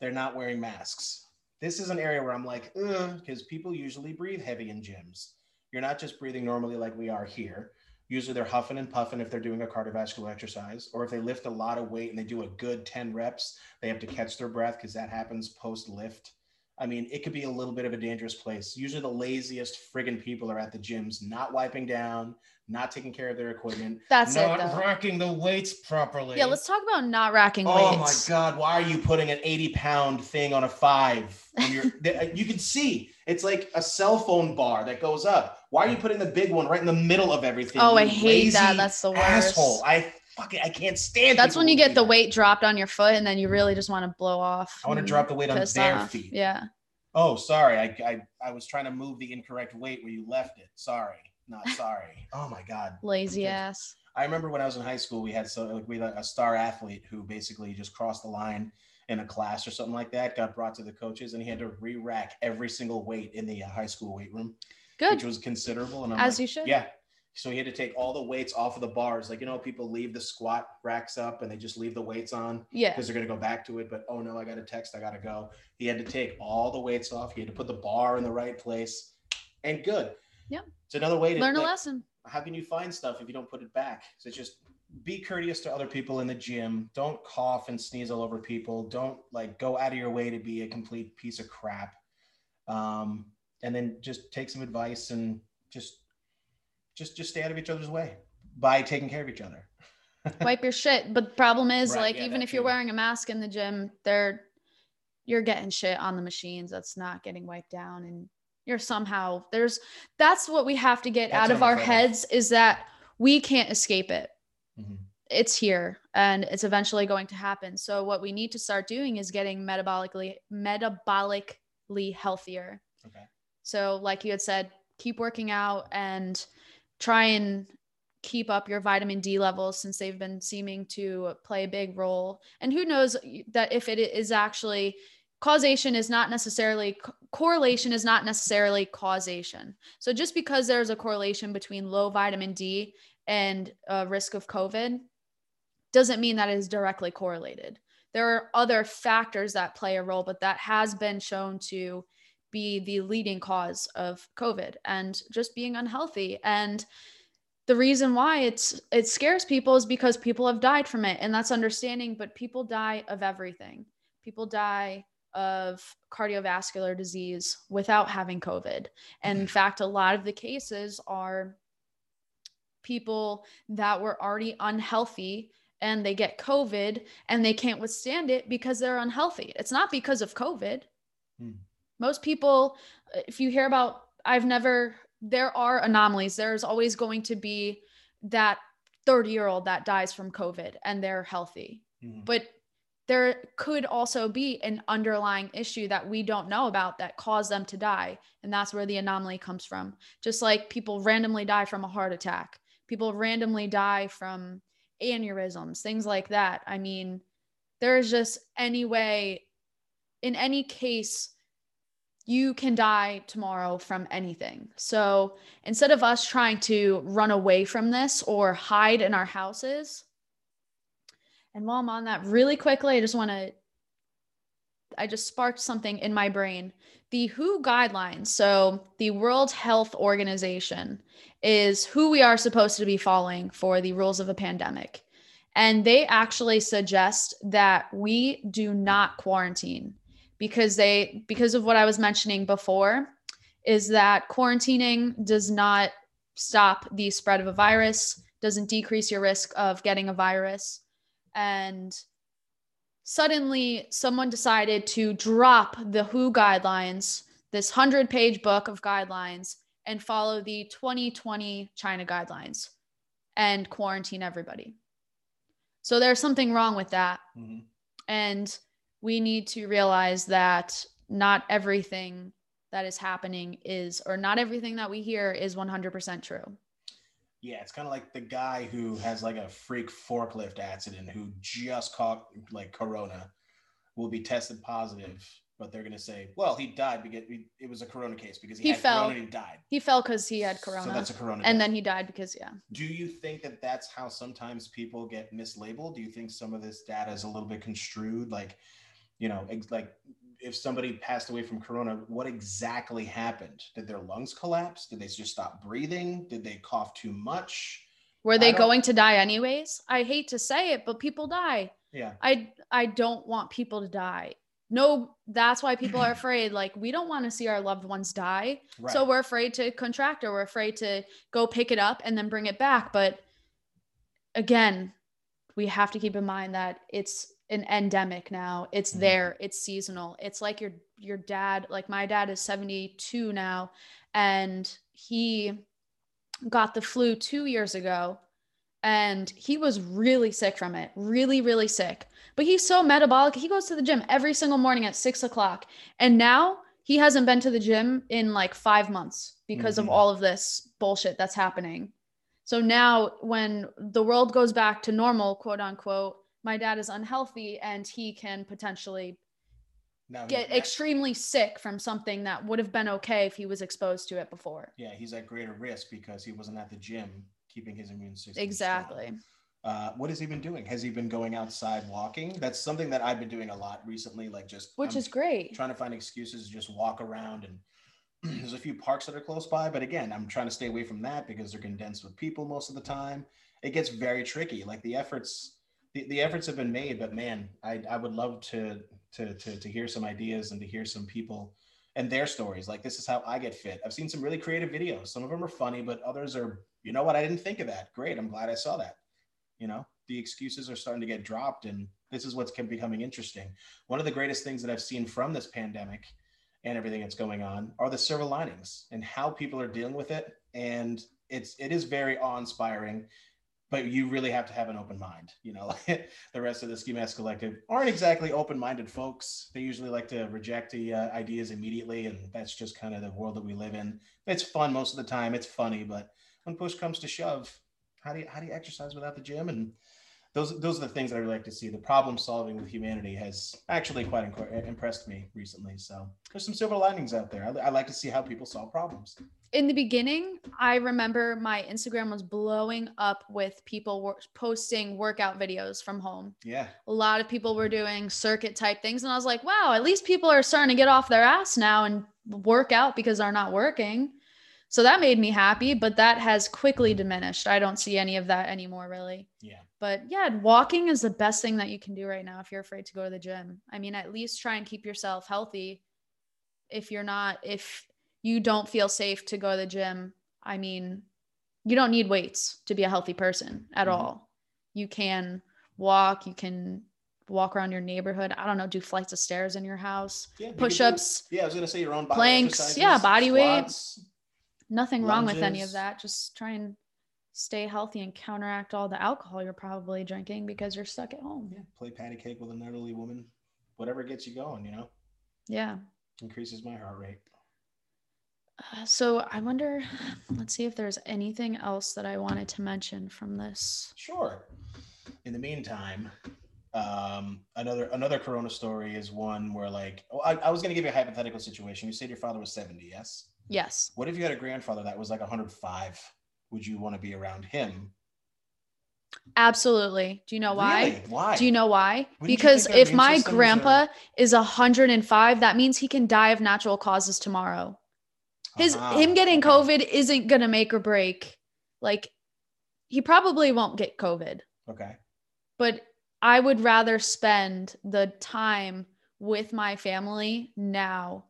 They're not wearing masks. This is an area where I'm like, because people usually breathe heavy in gyms. You're not just breathing normally like we are here. Usually they're huffing and puffing if they're doing a cardiovascular exercise, or if they lift a lot of weight and they do a good 10 reps, they have to catch their breath because that happens post lift. I mean, it could be a little bit of a dangerous place. Usually the laziest friggin' people are at the gyms, not wiping down, not taking care of their equipment, That's it. not Though. racking the weights properly. Yeah, let's talk about not racking oh weights. Oh my. God! Why are you putting an eighty-pound thing on a five? When you're, you can see it's like a cell phone bar that goes up. Why are you putting the big one right in the middle of everything? Oh, I hate that. That's the worst. Asshole! I fucking I can't stand. That's when you get the weight dropped on your foot and then you really just want to blow off. I want to drop the weight on their off. feet. Yeah. Oh, sorry. I, I I was trying to move the incorrect weight where you left it. Sorry, not sorry. Oh my God. Lazy Okay. ass. I remember when I was in high school, we had so like we had a star athlete who basically just crossed the line in a class or something like that, got brought to the coaches, and he had to re-rack every single weight in the uh, high school weight room, Good. which was considerable. And I'm As like, you should. yeah. So he had to take all the weights off of the bars. Like you know, people leave the squat racks up and they just leave the weights on Yeah. because they're gonna go back to it. But oh no, I got a text, I gotta go. He had to take all the weights off. He had to put the bar in the right place, and good. Yeah. It's another way to Learn a like, lesson. how can you find stuff if you don't put it back? So just be courteous to other people in the gym. Don't cough and sneeze all over people. Don't like go out of your way to be a complete piece of crap. Um, and then just take some advice and just just just stay out of each other's way by taking care of each other. Wipe your shit. But the problem is, Right, like, yeah, even if you're too. wearing a mask in the gym, they're you're getting shit on the machines that's not getting wiped down and you're somehow there's that's what we have to get That's out of our heads is that we can't escape it Mhm. it's here and it's eventually going to happen. So what we need to start doing is getting metabolically metabolically healthier. Okay. So like you had said, keep working out and try and keep up your vitamin D levels since they've been seeming to play a big role. And who knows that if it is actually causation is not necessarily correlation is not necessarily causation. So just because there's a correlation between low vitamin D and uh, risk of COVID doesn't mean that it is directly correlated. There are other factors that play a role, but that has been shown to be the leading cause of COVID and just being unhealthy. And the reason why it's it scares people is because people have died from it, and that's understanding. But people die of everything. People die of cardiovascular disease without having COVID. And in fact, a lot of the cases are people that were already unhealthy and they get COVID and they can't withstand it because they're unhealthy. It's not because of COVID. Hmm. Most people, if you hear about, I've never, there are anomalies. There's always going to be that 30 year old that dies from COVID and they're healthy. Mhm. But there could also be an underlying issue that we don't know about that caused them to die. And that's where the anomaly comes from. Just like people randomly die from a heart attack, people randomly die from aneurysms, things like that. I mean, there's just any way, in any case, you can die tomorrow from anything. So instead of us trying to run away from this or hide in our houses, and while I'm on that really quickly, I just want to, I just sparked something in my brain. The WHO guidelines, so the World Health Organization, is who we are supposed to be following for the rules of a pandemic. And they actually suggest that we do not quarantine because they because of what I was mentioning before is that quarantining does not stop the spread of a virus, doesn't decrease your risk of getting a virus. And suddenly someone decided to drop the WHO guidelines, this 100 page book of guidelines, and follow the 2020 China guidelines and quarantine everybody. So there's something wrong with that. Mhm. And we need to realize that not everything that is happening is, or not everything that we hear is 100% true. Yeah, it's kind of like the guy who has like a freak forklift accident who just caught like corona will be tested positive, but they're gonna say, well, he died because it was a corona case because he, He had fell. corona and he died. He fell because he had corona. So that's a corona. and death. then he died because, yeah. do you think that that's how sometimes people get mislabeled? Do you think some of this data is a little bit construed? Like, you know, ex- like if somebody passed away from corona, what exactly happened? Did their lungs collapse? Did they just stop breathing? Did they cough too much? Were they going to die anyways? I hate to say it, but people die. Yeah. I I don't want people to die. No, that's why people are afraid. Like we don't want to see our loved ones die. Right. So we're afraid to contract or we're afraid to go pick it up and then bring it back. But again, we have to keep in mind that it's an endemic now. It's Mhm. there. It's seasonal. It's like your your dad, like my dad is 72 now and he got the flu 2 years ago and he was really sick from it. Really, really sick. But he's so metabolic. He goes to the gym every single morning at six o'clock. And now he hasn't been to the gym in like five months because Mhm. of all of this bullshit that's happening. So now, when the world goes back to normal, quote unquote, my dad is unhealthy and he can potentially get extremely sick from something that would have been okay if he was exposed to it before. yeah, he's at greater risk because he wasn't at the gym keeping his immune system. Exactly. Uh, what has he been doing? Has he been going outside walking? That's something that I've been doing a lot recently. Like just Which I'm is great. trying to find excuses to just walk around and there's a few parks that are close by but again i'm trying to stay away from that because they're condensed with people most of the time it gets very tricky like the efforts the, the efforts have been made but man I, I would love to, to to to hear some ideas and to hear some people and their stories. Like this is how i get fit. I've seen some really creative videos. Some of them are funny but others are you know what? I didn't think of that. Great. I'm glad i saw that. You know the excuses are starting to get dropped and this is what's becoming interesting. One of the greatest things that i've seen from this pandemic and everything that's going on are the silver linings and how people are dealing with it. And it's it is very awe-inspiring but you really have to have an open mind you know the rest of the ski mask collective aren't exactly open-minded folks they usually like to reject the uh, ideas immediately and that's just kind of the world that we live in it's fun most of the time it's funny but when push comes to shove how do you how do you exercise without the gym and those those are the things that I really like to see. The problem solving with humanity has actually quite impressed me recently. So there's some silver linings out there. I, I like to see how people solve problems. In the beginning, I remember my Instagram was blowing up with people wor- posting workout videos from home. Yeah, A lot of people were doing circuit type things. And I was like, wow, at least people are starting to get off their ass now and work out because they're not working. So that made me happy, but that has quickly diminished. I don't see any of that anymore, really. yeah, But yeah, walking is the best thing that you can do right now if you're afraid to go to the gym. I mean, at least try and keep yourself healthy. If you're not, if you don't feel safe to go to the gym, I mean, you don't need weights to be a healthy person at Mhm. all. You can walk, you can walk around your neighborhood. I don't know, do flights of stairs in your house, yeah. push ups. Yeah, I was gonna say your own body Planks, yeah, body weight. squats. nothing wrong with any of that. Just try and stay healthy and counteract all the alcohol you're probably drinking because you're stuck at home. Yeah, play patty cake with an elderly woman. Whatever gets you going, you know, Yeah. increases my heart rate. Uh, so I wonder, let's see if there's anything else that I wanted to mention from this. Sure. In the meantime, um, another another Corona story is one where like oh, I, I was gonna give you a hypothetical situation. You said your father was seventy, yes. Yes. What if you had a grandfather that was like 105? Would you want to be around him? Absolutely. Do you know why? Really? Why? Do you know why? Wouldn't Because if my grandpa is 105, that means he can die of natural causes tomorrow. His Ah, him getting. COVID isn't going to make or break. Like he probably won't get COVID. Okay. but I would rather spend the time with my family now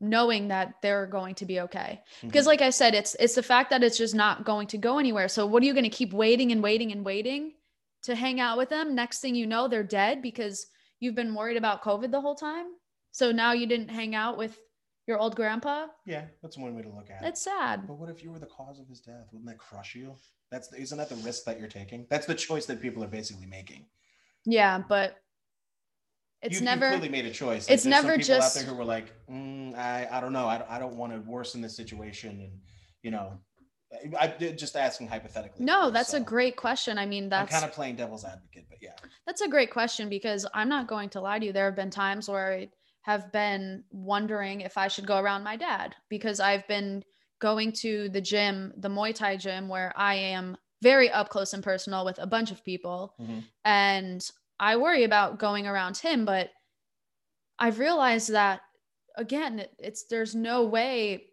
knowing that they're going to be okay because Mhm. like i said it's it's the fact that it's just not going to go anywhere so what are you going to keep waiting and waiting and waiting to hang out with them next thing you know they're dead because you've been worried about covid the whole time so now you didn't hang out with your old grandpa yeah, that's one way to look at it. it's sad But what if you were the cause of his death? Wouldn't that crush you? That's isn't that the risk that you're taking? That's the choice that people are basically making. yeah but it's you, never you clearly made a choice. it's there's some never people just- out there who were like, mm, I, I don't know, I, I don't want to worsen this situation, and you know, I, just asking hypothetically. no that's a great question i mean I'm that's kind of playing devil's advocate, but yeah, That's a great question because I'm not going to lie to you. There have been times where I have been wondering if I should go around my dad because I've been going to the gym, the Muay Thai gym, where I am very up close and personal with a bunch of people. Mhm. And I worry about going around him, but I've realized that again, it's there's no way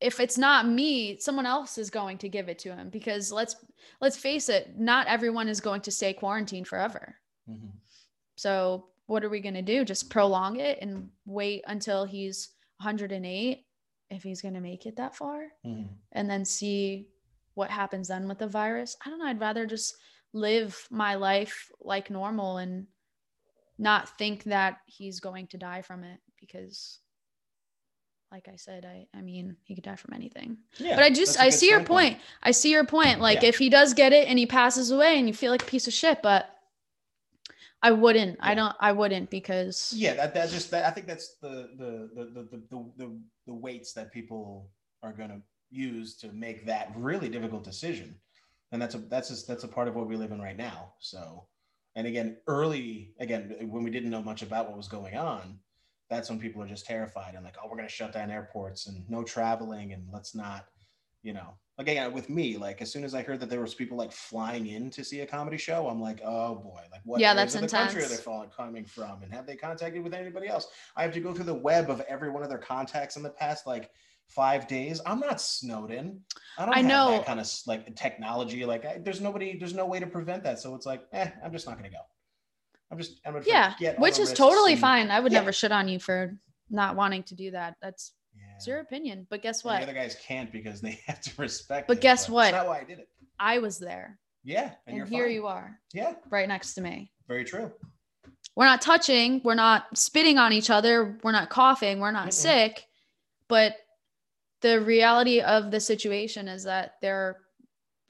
if it's not me, someone else is going to give it to him because let's let's face it, not everyone is going to stay quarantined forever. Mhm. So what are we going to do? Just prolong it and wait until he's 108 if he's going to make it that far Mhm. and then see what happens then with the virus? I don't know. I'd rather just live my life like normal and not think that he's going to die from it because like I said, I I mean, he could die from anything. yeah. But I just I see your standpoint. point. I see your point. Like Yeah. if he does get it and he passes away and you feel like a piece of shit, but I wouldn't. I don't I wouldn't because Yeah, that that just that I think that's the the the the the the, the, the weights that people are going to use to make that really difficult decision, and that's a that's just that's a part of what we live in right now. So, and again, early again when we didn't know much about what was going on, that's when people are just terrified and like, oh, we're going to shut down airports and no traveling and let's not, you know. like Again, with me, like as soon as I heard that there was people like flying in to see a comedy show, I'm like, oh boy, like what Yeah, that's of the country are they fall- coming from, and have they contacted with anybody else? I have to go through the web of every one of their contacts in the past like five days. I'm not snowed in. I don't I have know. that kind of like technology. Like I, there's nobody, there's no way to prevent that. So it's like, eh, I'm just not gonna go. I'm just, I'm gonna yeah, which is totally and- fine. I would Yeah. never shit on you for not wanting to do that. That's. It's your opinion. But guess And what? The other guys can't because they have to respect. But it, guess what? That's not why I did it. I was there. Yeah, and, And, here fine. you are, Yeah, right next to me. very true. We're not touching, we're not spitting on each other, we're not coughing, we're not Mm-mm. sick. But the reality of the situation is that there are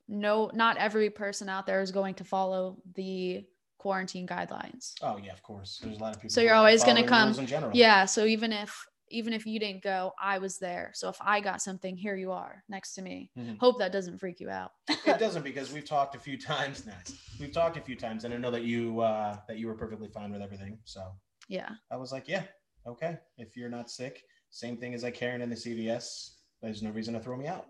no not every person out there is going to follow the quarantine guidelines. Oh yeah, of course. There's a lot of people. So you're always gonna come- In general. Yeah, so even if even if you didn't go, I was there. So if I got something, here you are next to me. Mhm. Hope that doesn't freak you out. it doesn't because we've talked a few times now. We've talked a few times, and I know that you uh, that you were perfectly fine with everything. So Yeah. I was like, yeah, okay. If you're not sick, same thing as like Karen in the CVS. There's no reason to throw me out.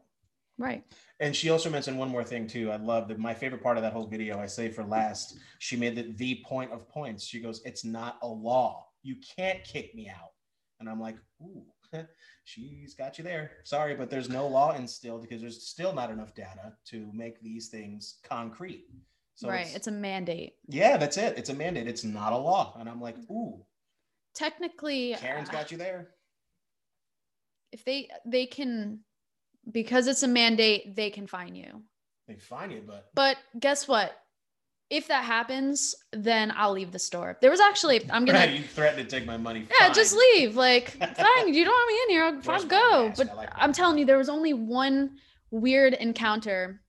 Right. And she also mentioned one more thing too. I love that my favorite part of that whole video. I say for last. She made it the point of points. She goes, "It's not a law. You can't kick me out." And I'm like, "Ooh, she's got you there." Sorry, but there's no law instilled because there's still not enough data to make these things concrete. So right. it's- It's a mandate. yeah, that's it. It's a mandate. It's not a law. And I'm like, "Ooh, Technically Karen's uh, got you there." if they they can because it's a mandate, they can fine you. They fine you, but But guess what? If that happens, then I'll leave the store. There was actually I'm gonna Right, you threatened to take my money. Yeah, just leave. Like, fine, you don't want me in here. I'll, I'll go. But like I'm telling you, there was only one weird encounter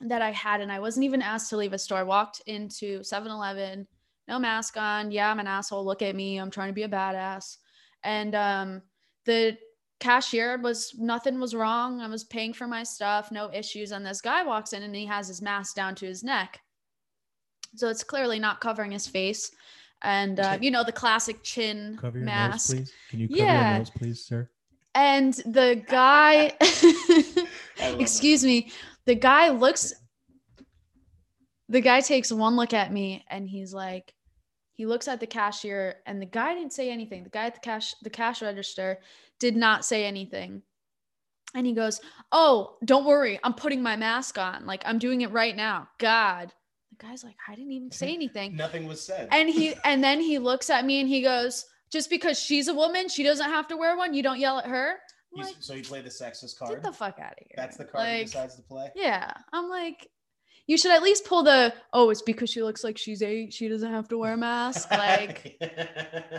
that I had, and I wasn't even asked to leave a store. I walked into 7 Eleven, no mask on. Yeah, I'm an asshole. Look at me. I'm trying to be a badass. And um, the cashier was nothing was wrong. I was paying for my stuff, no issues. And this guy walks in and he has his mask down to his neck. So it's clearly not covering his face. And uh, you know, the classic chin Cover your mask. nose, please. Can you cover Yeah. your nose, please, sir? And the guy, I love excuse me, the guy looks, the guy takes one look at me and he's like, he looks at the cashier and the guy didn't say anything. The guy at the cash, the cash register did not say anything. And he goes, Oh, don't worry. I'm putting my mask on. Like I'm doing it right now. God. The guy's like, I didn't even say anything. Nothing was said. And he and then he looks at me and he goes, just because she's a woman, she doesn't have to wear one. You don't yell at her. You- like, so you play the sexist card. get the fuck out of here. That's the card he decides to play. yeah. I'm like, you should at least pull the oh, it's because she looks like she's eight. She doesn't have to wear a mask. Like,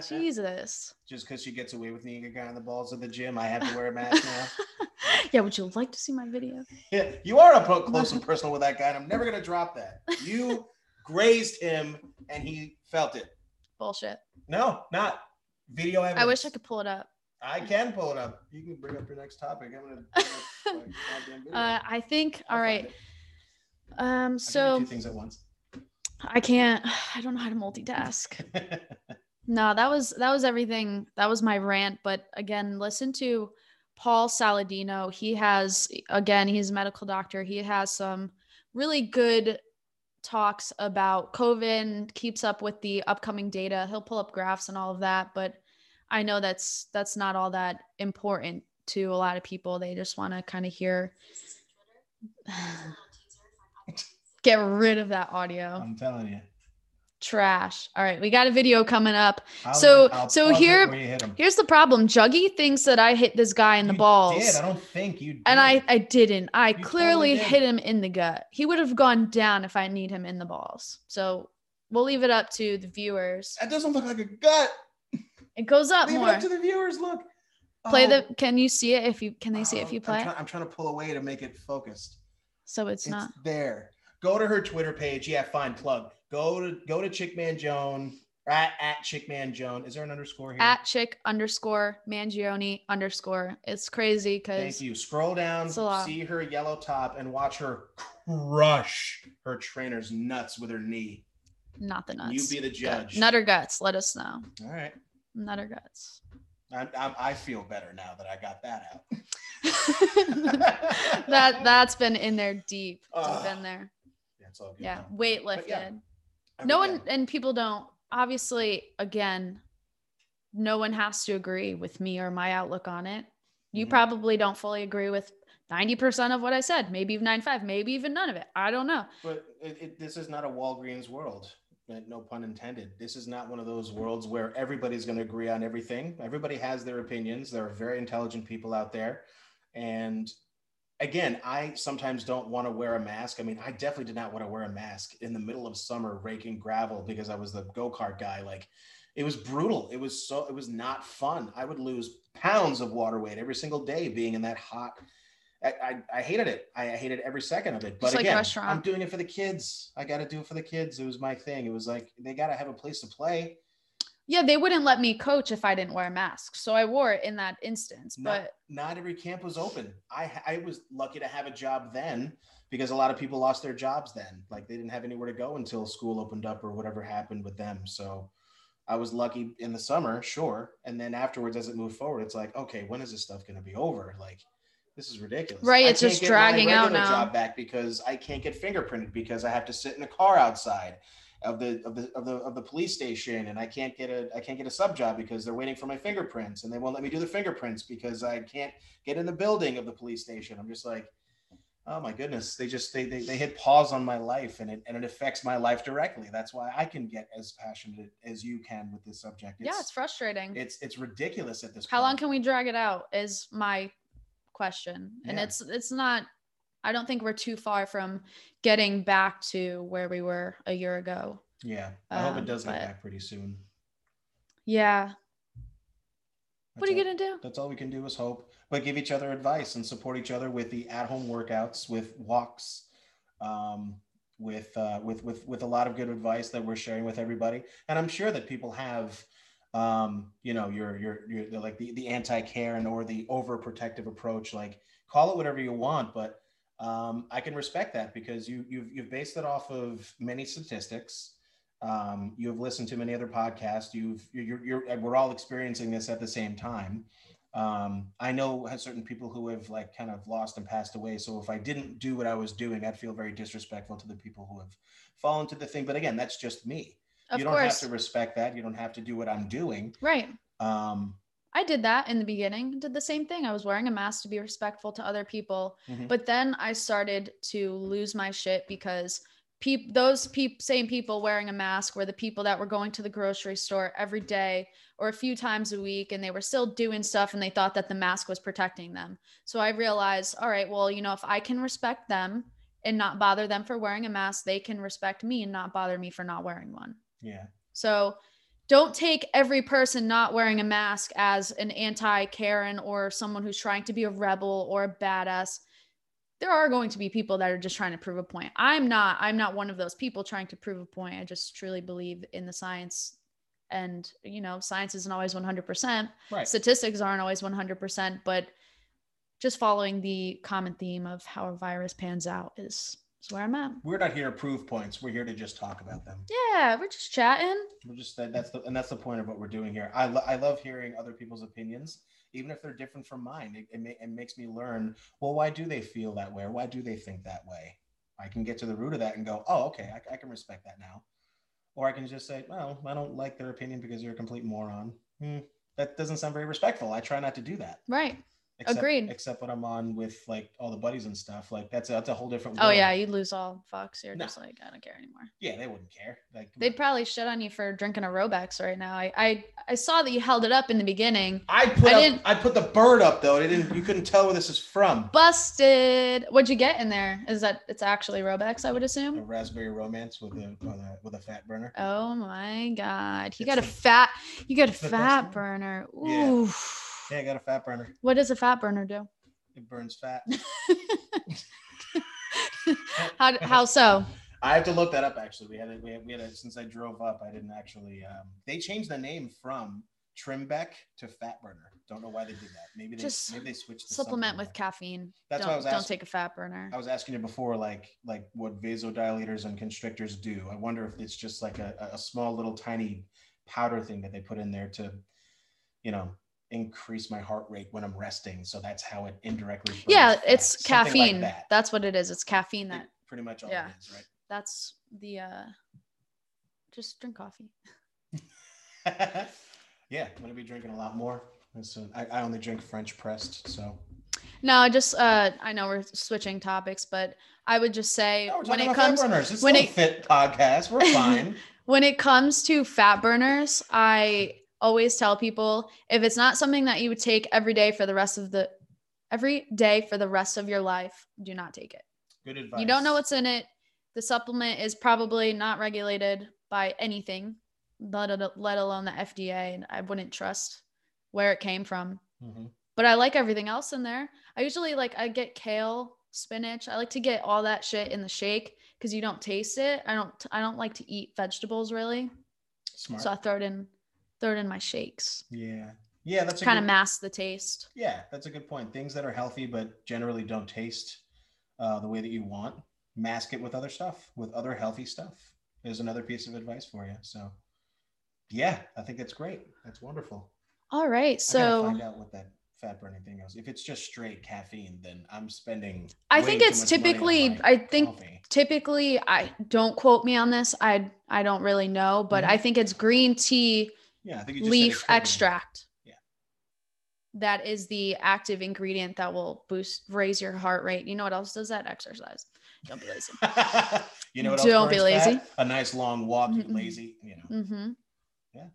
Jesus. Just because she gets away with being a guy on the balls of the gym, I have to wear a mask now. yeah, would you like to see my video? yeah, you are up close and personal with that guy, and I'm never gonna drop that. You grazed him, and he felt it. Bullshit. No, not video evidence. I wish I could pull it up. I can pull it up. You can bring up your next topic. I'm gonna. bring up my goddamn video. Uh, I think. I'll All right. it. Um. I can do So two things at once. I can't. I don't know how to multitask. No, that was that was everything. That was my rant. But again, listen to Paul Saladino. He has again, he's a medical doctor. He has some really good talks about COVID keeps up with the upcoming data. He'll pull up graphs and all of that, but I know that's that's not all that important to a lot of people. They just want to kind of hear get rid of that audio. I'm telling you. Trash. All right, we got a video coming up. I'll- So- I'll so here- where you hit 'em. Here's the problem. Juggy thinks that I hit this guy in the You balls. Did. I don't think you. Did. and I, I didn't. I totally clearly did. hit him in the gut. He would have gone down if I need him in the balls. So we'll leave it up to the viewers. That doesn't look like a gut. It goes up Leave more. it up to the viewers. Look. play Oh, the. Can you see it? If you can, they see it if oh, you play. I'm, try- I'm trying to pull away to make it focused. So it's, It's not. there. Go to her Twitter page. Yeah, fine. Plug. Go to go to Chickman Joan at at Chickman Joan. Is there an underscore here? At chick underscore mangione underscore. It's crazy because Thank you. Scroll down, It's a lot. see her yellow top, and watch her crush her trainer's nuts with her knee. not the nuts. You be the Gut- judge. Nutter guts. Let us know. All right. Nutter guts. I, I, I feel better now that I got that out. that that's been in there deep. Deep Ugh. in there. That's all good. Yeah. though. Weight lifted. yeah, no one and people don't obviously again no one has to agree with me or my outlook on it you Mhm. probably don't fully agree with 90% of what i said maybe even 95 maybe even none of it i don't know But it, it, this is not a Walgreens world. No pun intended. This is not one of those worlds where everybody's going to agree on everything. Everybody has their opinions. There are very intelligent people out there. And again, I sometimes don't want to wear a mask. I mean, I definitely did not want to wear a mask in the middle of summer raking gravel because I was the go kart guy. Like, it was brutal. It was so, it was not fun. I would lose pounds of water weight every single day being in that hot. I, I, I hated it. I hated every second of it. But like again, restaurant. I'm doing it for the kids. I got to do it for the kids. It was my thing. It was like they got to have a place to play. Yeah they wouldn't let me coach if i didn't wear a mask so i wore it in that instance but not every camp was open. I I was lucky to have a job then because a lot of people lost their jobs then. Like they didn't have anywhere to go until school opened up or whatever happened with them. So I was lucky in the summer, sure. And then afterwards, as it moved forward, it's like, okay, when is this stuff going to be over? Like, this is ridiculous. Right, I it's just dragging out now. Job back because I can't get fingerprinted because I have to sit in a car outside of the of the of the of the police station and I can't get a I can't get a sub job because they're waiting for my fingerprints and they won't let me do the fingerprints because I can't get in the building of the police station. I'm just like, oh my goodness, they just they they, they hit pause on my life and it and it affects my life directly. That's why I can get as passionate as you can with this subject. yeah it's frustrating it's it's ridiculous at this point. how point. long can we drag it out is my question and Yeah. it's it's not i don't think we're too far from getting back to where we were a year ago yeah, I hope it Um, does get back pretty soon. yeah what are you gonna do That's all we can do is hope, but give each other advice and support each other with the at-home workouts, with walks, um, with uh, with with with a lot of good advice that we're sharing with everybody. And I'm sure that people have, um, you know, your your your like the the anti-care and or the overprotective approach. Like call it whatever you want, but um, I can respect that because you you've you've based it off of many statistics. Um, you have listened to many other podcasts. You've you're, you're, we're all experiencing this at the same time. Um, I know certain people who have like kind of lost and passed away. So if I didn't do what I was doing, I'd feel very disrespectful to the people who have fallen to the thing. But again, that's just me. of you don't course have to respect that. You don't have to do what I'm doing. right Um, i did that in the beginning did the same thing i was wearing a mask to be respectful to other people mhm. but then i started to lose my shit because peop- those peop- same people wearing a mask were the people that were going to the grocery store every day or a few times a week and they were still doing stuff and they thought that the mask was protecting them so i realized all right well you know if i can respect them and not bother them for wearing a mask they can respect me and not bother me for not wearing one yeah. so don't take every person not wearing a mask as an anti Karen or someone who's trying to be a rebel or a badass. There are going to be people that are just trying to prove a point. I'm not I'm not one of those people trying to prove a point. I just truly believe in the science and you know science isn't always 100% Right. statistics aren't always 100% but just following the common theme of how a virus pans out is, is where i'm at We're not here to prove points. We're here to just talk about them. yeah we're just chatting We're just that, that's the and that's the point of what we're doing here. I, lo- I love hearing other people's opinions, even if they're different from mine. It, it, ma- it makes me learn. Well, why do they feel that way, or why do they think that way? I can get to the root of that and go, oh, okay, I, I can respect that now. Or I can just say, well, I don't like their opinion because you're a complete moron. Hmm, that doesn't sound very respectful. I try not to do that. right Except, Agreed. Except when I'm on with like all the buddies and stuff. Like that's a, that's a whole different. oh world. yeah you'd lose all fucks you're No. just like i don't care anymore Yeah, they wouldn't care. Like they'd probably shit on you for drinking a robex right now i i, I saw that you held it up in the beginning I put I up, I put the bird up though. It didn't. You couldn't tell where this is from. busted what'd you get in there is that it's actually robex i would A assume raspberry romance with a with a, with a fat burner. Oh my god. you It's got a fat you got a it's the best fat burner. Ooh. Yeah, I got a fat burner. What does a fat burner do? It burns fat. How how so? I have to look that up. Actually, we had it. We had, we had it since I drove up. I didn't actually. Um, they changed the name from Trimbeck to Fat Burner. Don't know why they did that. Maybe they Just maybe they switched. Supplement with caffeine. That's don't, what I was asking, don't take a fat burner. I was asking you before, like like what vasodilators and constrictors do. I wonder if it's just like a, a small little tiny powder thing that they put in there to, you know, increase my heart rate when I'm resting. So that's how it indirectly. Yeah, fat. it's like caffeine. that. That's what it is. It's caffeine Like, that pretty much all yeah. it is, that's the uh just drink coffee. yeah, I'm gonna be drinking a lot more. So I, I only drink French pressed, so No, I just uh I know we're switching topics, but I would just say No, when it fat comes burners. It's when it- fit podcast. We're fine. when it comes to fat burners, I always tell people if it's not something that you would take every day for the rest of the every day for the rest of your life, do not take it. Good advice. You don't know what's in it. The supplement is probably not regulated by anything, let, let alone the FDA, and I wouldn't trust where it came from. Mhm. But I like everything else in there. I usually like I get kale, spinach. I like to get all that shit in the shake because you don't taste it. I don't I don't like to eat vegetables really. Smart. So I throw it in throw it in my shakes. yeah. Yeah, that's Kind of mask the taste. Yeah, that's a good point. Things that are healthy but generally don't taste uh, the way that you want, mask it with other stuff, with other healthy stuff. Is another piece of advice for you. So, yeah, I think that's great. That's wonderful. All right. So find out what that fat burning thing is. If it's just straight caffeine, then I'm spending. I think it's much money on typically I think coffee. typically I don't quote me on this. I I don't really know, but Mhm. I think it's green tea Yeah, I think you just leaf extract. Yeah. That is the active ingredient that will boost raise your heart rate. You know what else does that? Exercise. Don't be lazy. you know what Don't be lazy. A nice long walk. Mm-mm. lazy. You know. Mm-hmm. Yeah.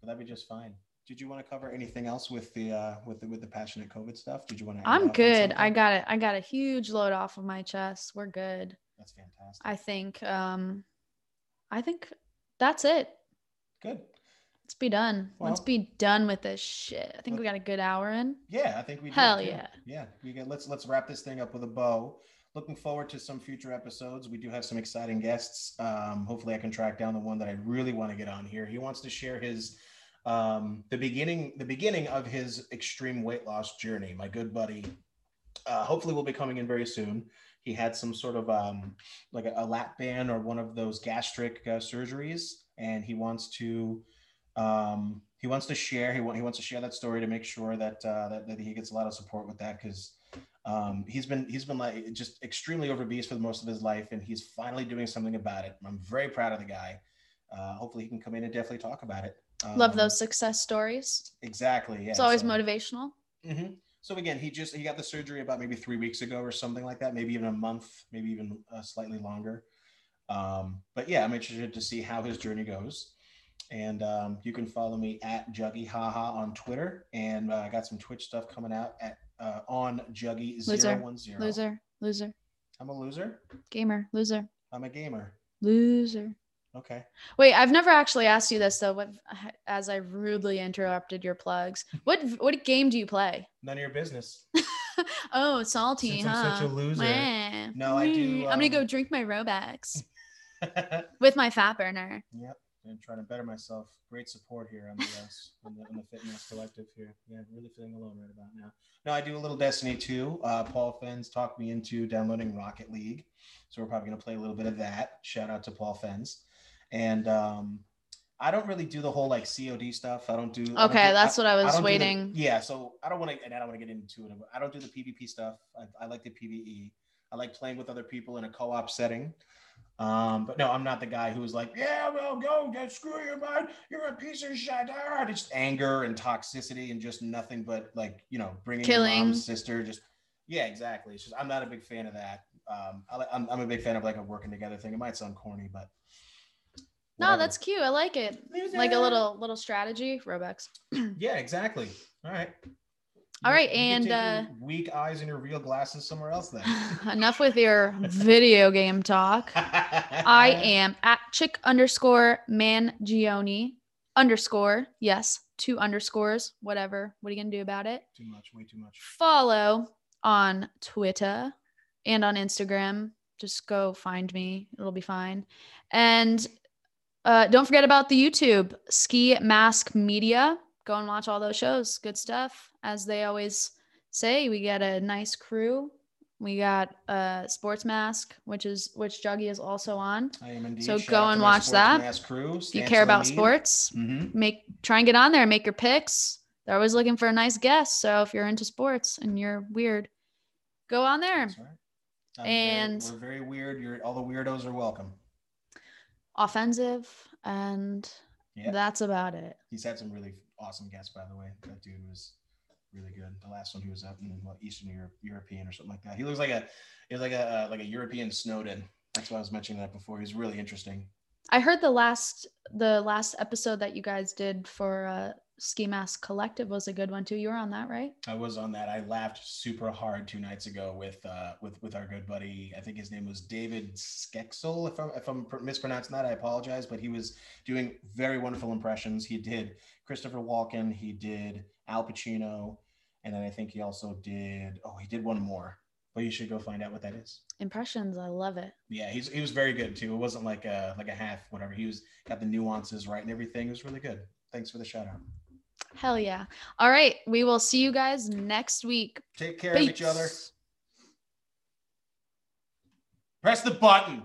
But that'd be just fine. Did you want to cover anything else with the uh with the with the passionate COVID stuff? Did you want to? I'm good. I got it. I got a huge load off of my chest. We're good. That's fantastic. I think um I think that's it. good. Let's be done. Let's be done with this shit. I think we got a good hour in. Yeah, I think we. Hell too. yeah. Yeah, we get. Let's let's wrap this thing up with a bow. Looking forward to some future episodes. We do have some exciting guests. Um, hopefully, I can track down the one that I really want to get on here. He wants to share his um, the beginning the beginning of his extreme weight loss journey. My good buddy. Uh, hopefully, will be coming in very soon. He had some sort of um, like a, a lap band or one of those gastric uh, surgeries, and he wants to um, he wants to share. He, wa- he wants to share that story to make sure that uh, that, that he gets a lot of support with that because um, he's been he's been like just extremely obese for the most of his life, and he's finally doing something about it. I'm very proud of the guy. Uh, hopefully, he can come in and definitely talk about it. Love Um, those success stories. Exactly. Yeah. it's always so- motivational. Mhm. So again, he just he got the surgery about maybe three weeks ago or something like that, maybe even a month, maybe even uh, slightly longer. Um, but yeah, I'm interested to see how his journey goes. And um, you can follow me at Juggy Haha on Twitter, and uh, I got some Twitch stuff coming out at uh, on Juggy Loser. 010. Loser, loser, I'm a loser. gamer, loser, I'm a gamer. loser. Okay. Wait, I've never actually asked you this though. What, as I rudely interrupted your plugs, what what game do you play? None of your business. oh, salty, Since I'm huh? such a loser. Meh. No, I do, Meh. I'm gonna go um, drink my Robex with my fat burner. Yep. And trying to better myself. Great support here on the, uh, on the, on the Fitness Collective here. Yeah, I'm really feeling alone right about now. No, I do a little Destiny too. Uh, Paul Fens talked me into downloading Rocket League, so we're probably gonna play a little bit of that. Shout out to Paul Fens, and um, I don't really do the whole like COD stuff. I don't do. I don't Okay, do- that's what I was don't do the- waiting. yeah, so I don't want to, and I don't want to get into it. I don't do the PvP stuff. I, I like the PvE. I like playing with other people in a co-op setting. Um, but no, I'm not the guy who's like, yeah, well, go get screw you, man. You're a piece of shit. Ah, just anger and toxicity and just nothing but like you know bringing your Killing. mom's sister. Just yeah, exactly. It's just I'm not a big fan of that. Um, I, li- I'm, I'm a big fan of like a working together thing. It might sound corny, but No, that's cute. I like it. Like a little little strategy, Robux. yeah, exactly. All right. All right, and, uh, weak eyes and your real glasses somewhere else then. Enough with your video game talk. I am at chick underscore man Gioni underscore. Yes, two underscores. Whatever. What are you gonna do about it? too much, way too much. Follow on Twitter and on Instagram. Just go find me. It'll be fine. And uh, don't forget about the YouTube Ski Mask Media. Go and watch all those shows. Good stuff. As they always say, we get a nice crew. We got uh, Sports Mask, which is which Juggy is also on. I am indeed. So Shout go and watch that. Mask crew. If you care about sports, Mm-hmm. make try and get on there and make your picks. They're always looking for a nice guest. So if you're into sports and you're weird, go on there. Right. And- very, we're very weird. You're all the weirdos are welcome. Offensive, and Yeah. that's about it. He's had some really awesome guests, by the way. That dude was really good. The last one he was up in what, Eastern Europe, European or something like that. He looks like a he was like a uh, like a European Snowden. That's why I was mentioning that before. He's really interesting. I heard the last the last episode that you guys did for uh, Ski Mask Collective was a good one too. You were on that, right? I was on that. I laughed super hard two nights ago with uh, with with our good buddy. I think his name was David Skexel. If I'm if I'm mispronouncing that, I apologize. But he was doing very wonderful impressions. He did Christopher Walken. He did Al Pacino, and then I think he also did. Oh, he did one more. But you should go find out what that is. Impressions, I love it. Yeah, he's he was very good too. It wasn't like a like a half whatever. He was got the nuances right and everything. It was really good. Thanks for the shout out. Hell yeah. All right. We will see you guys next week. Take care of each other. Press the button.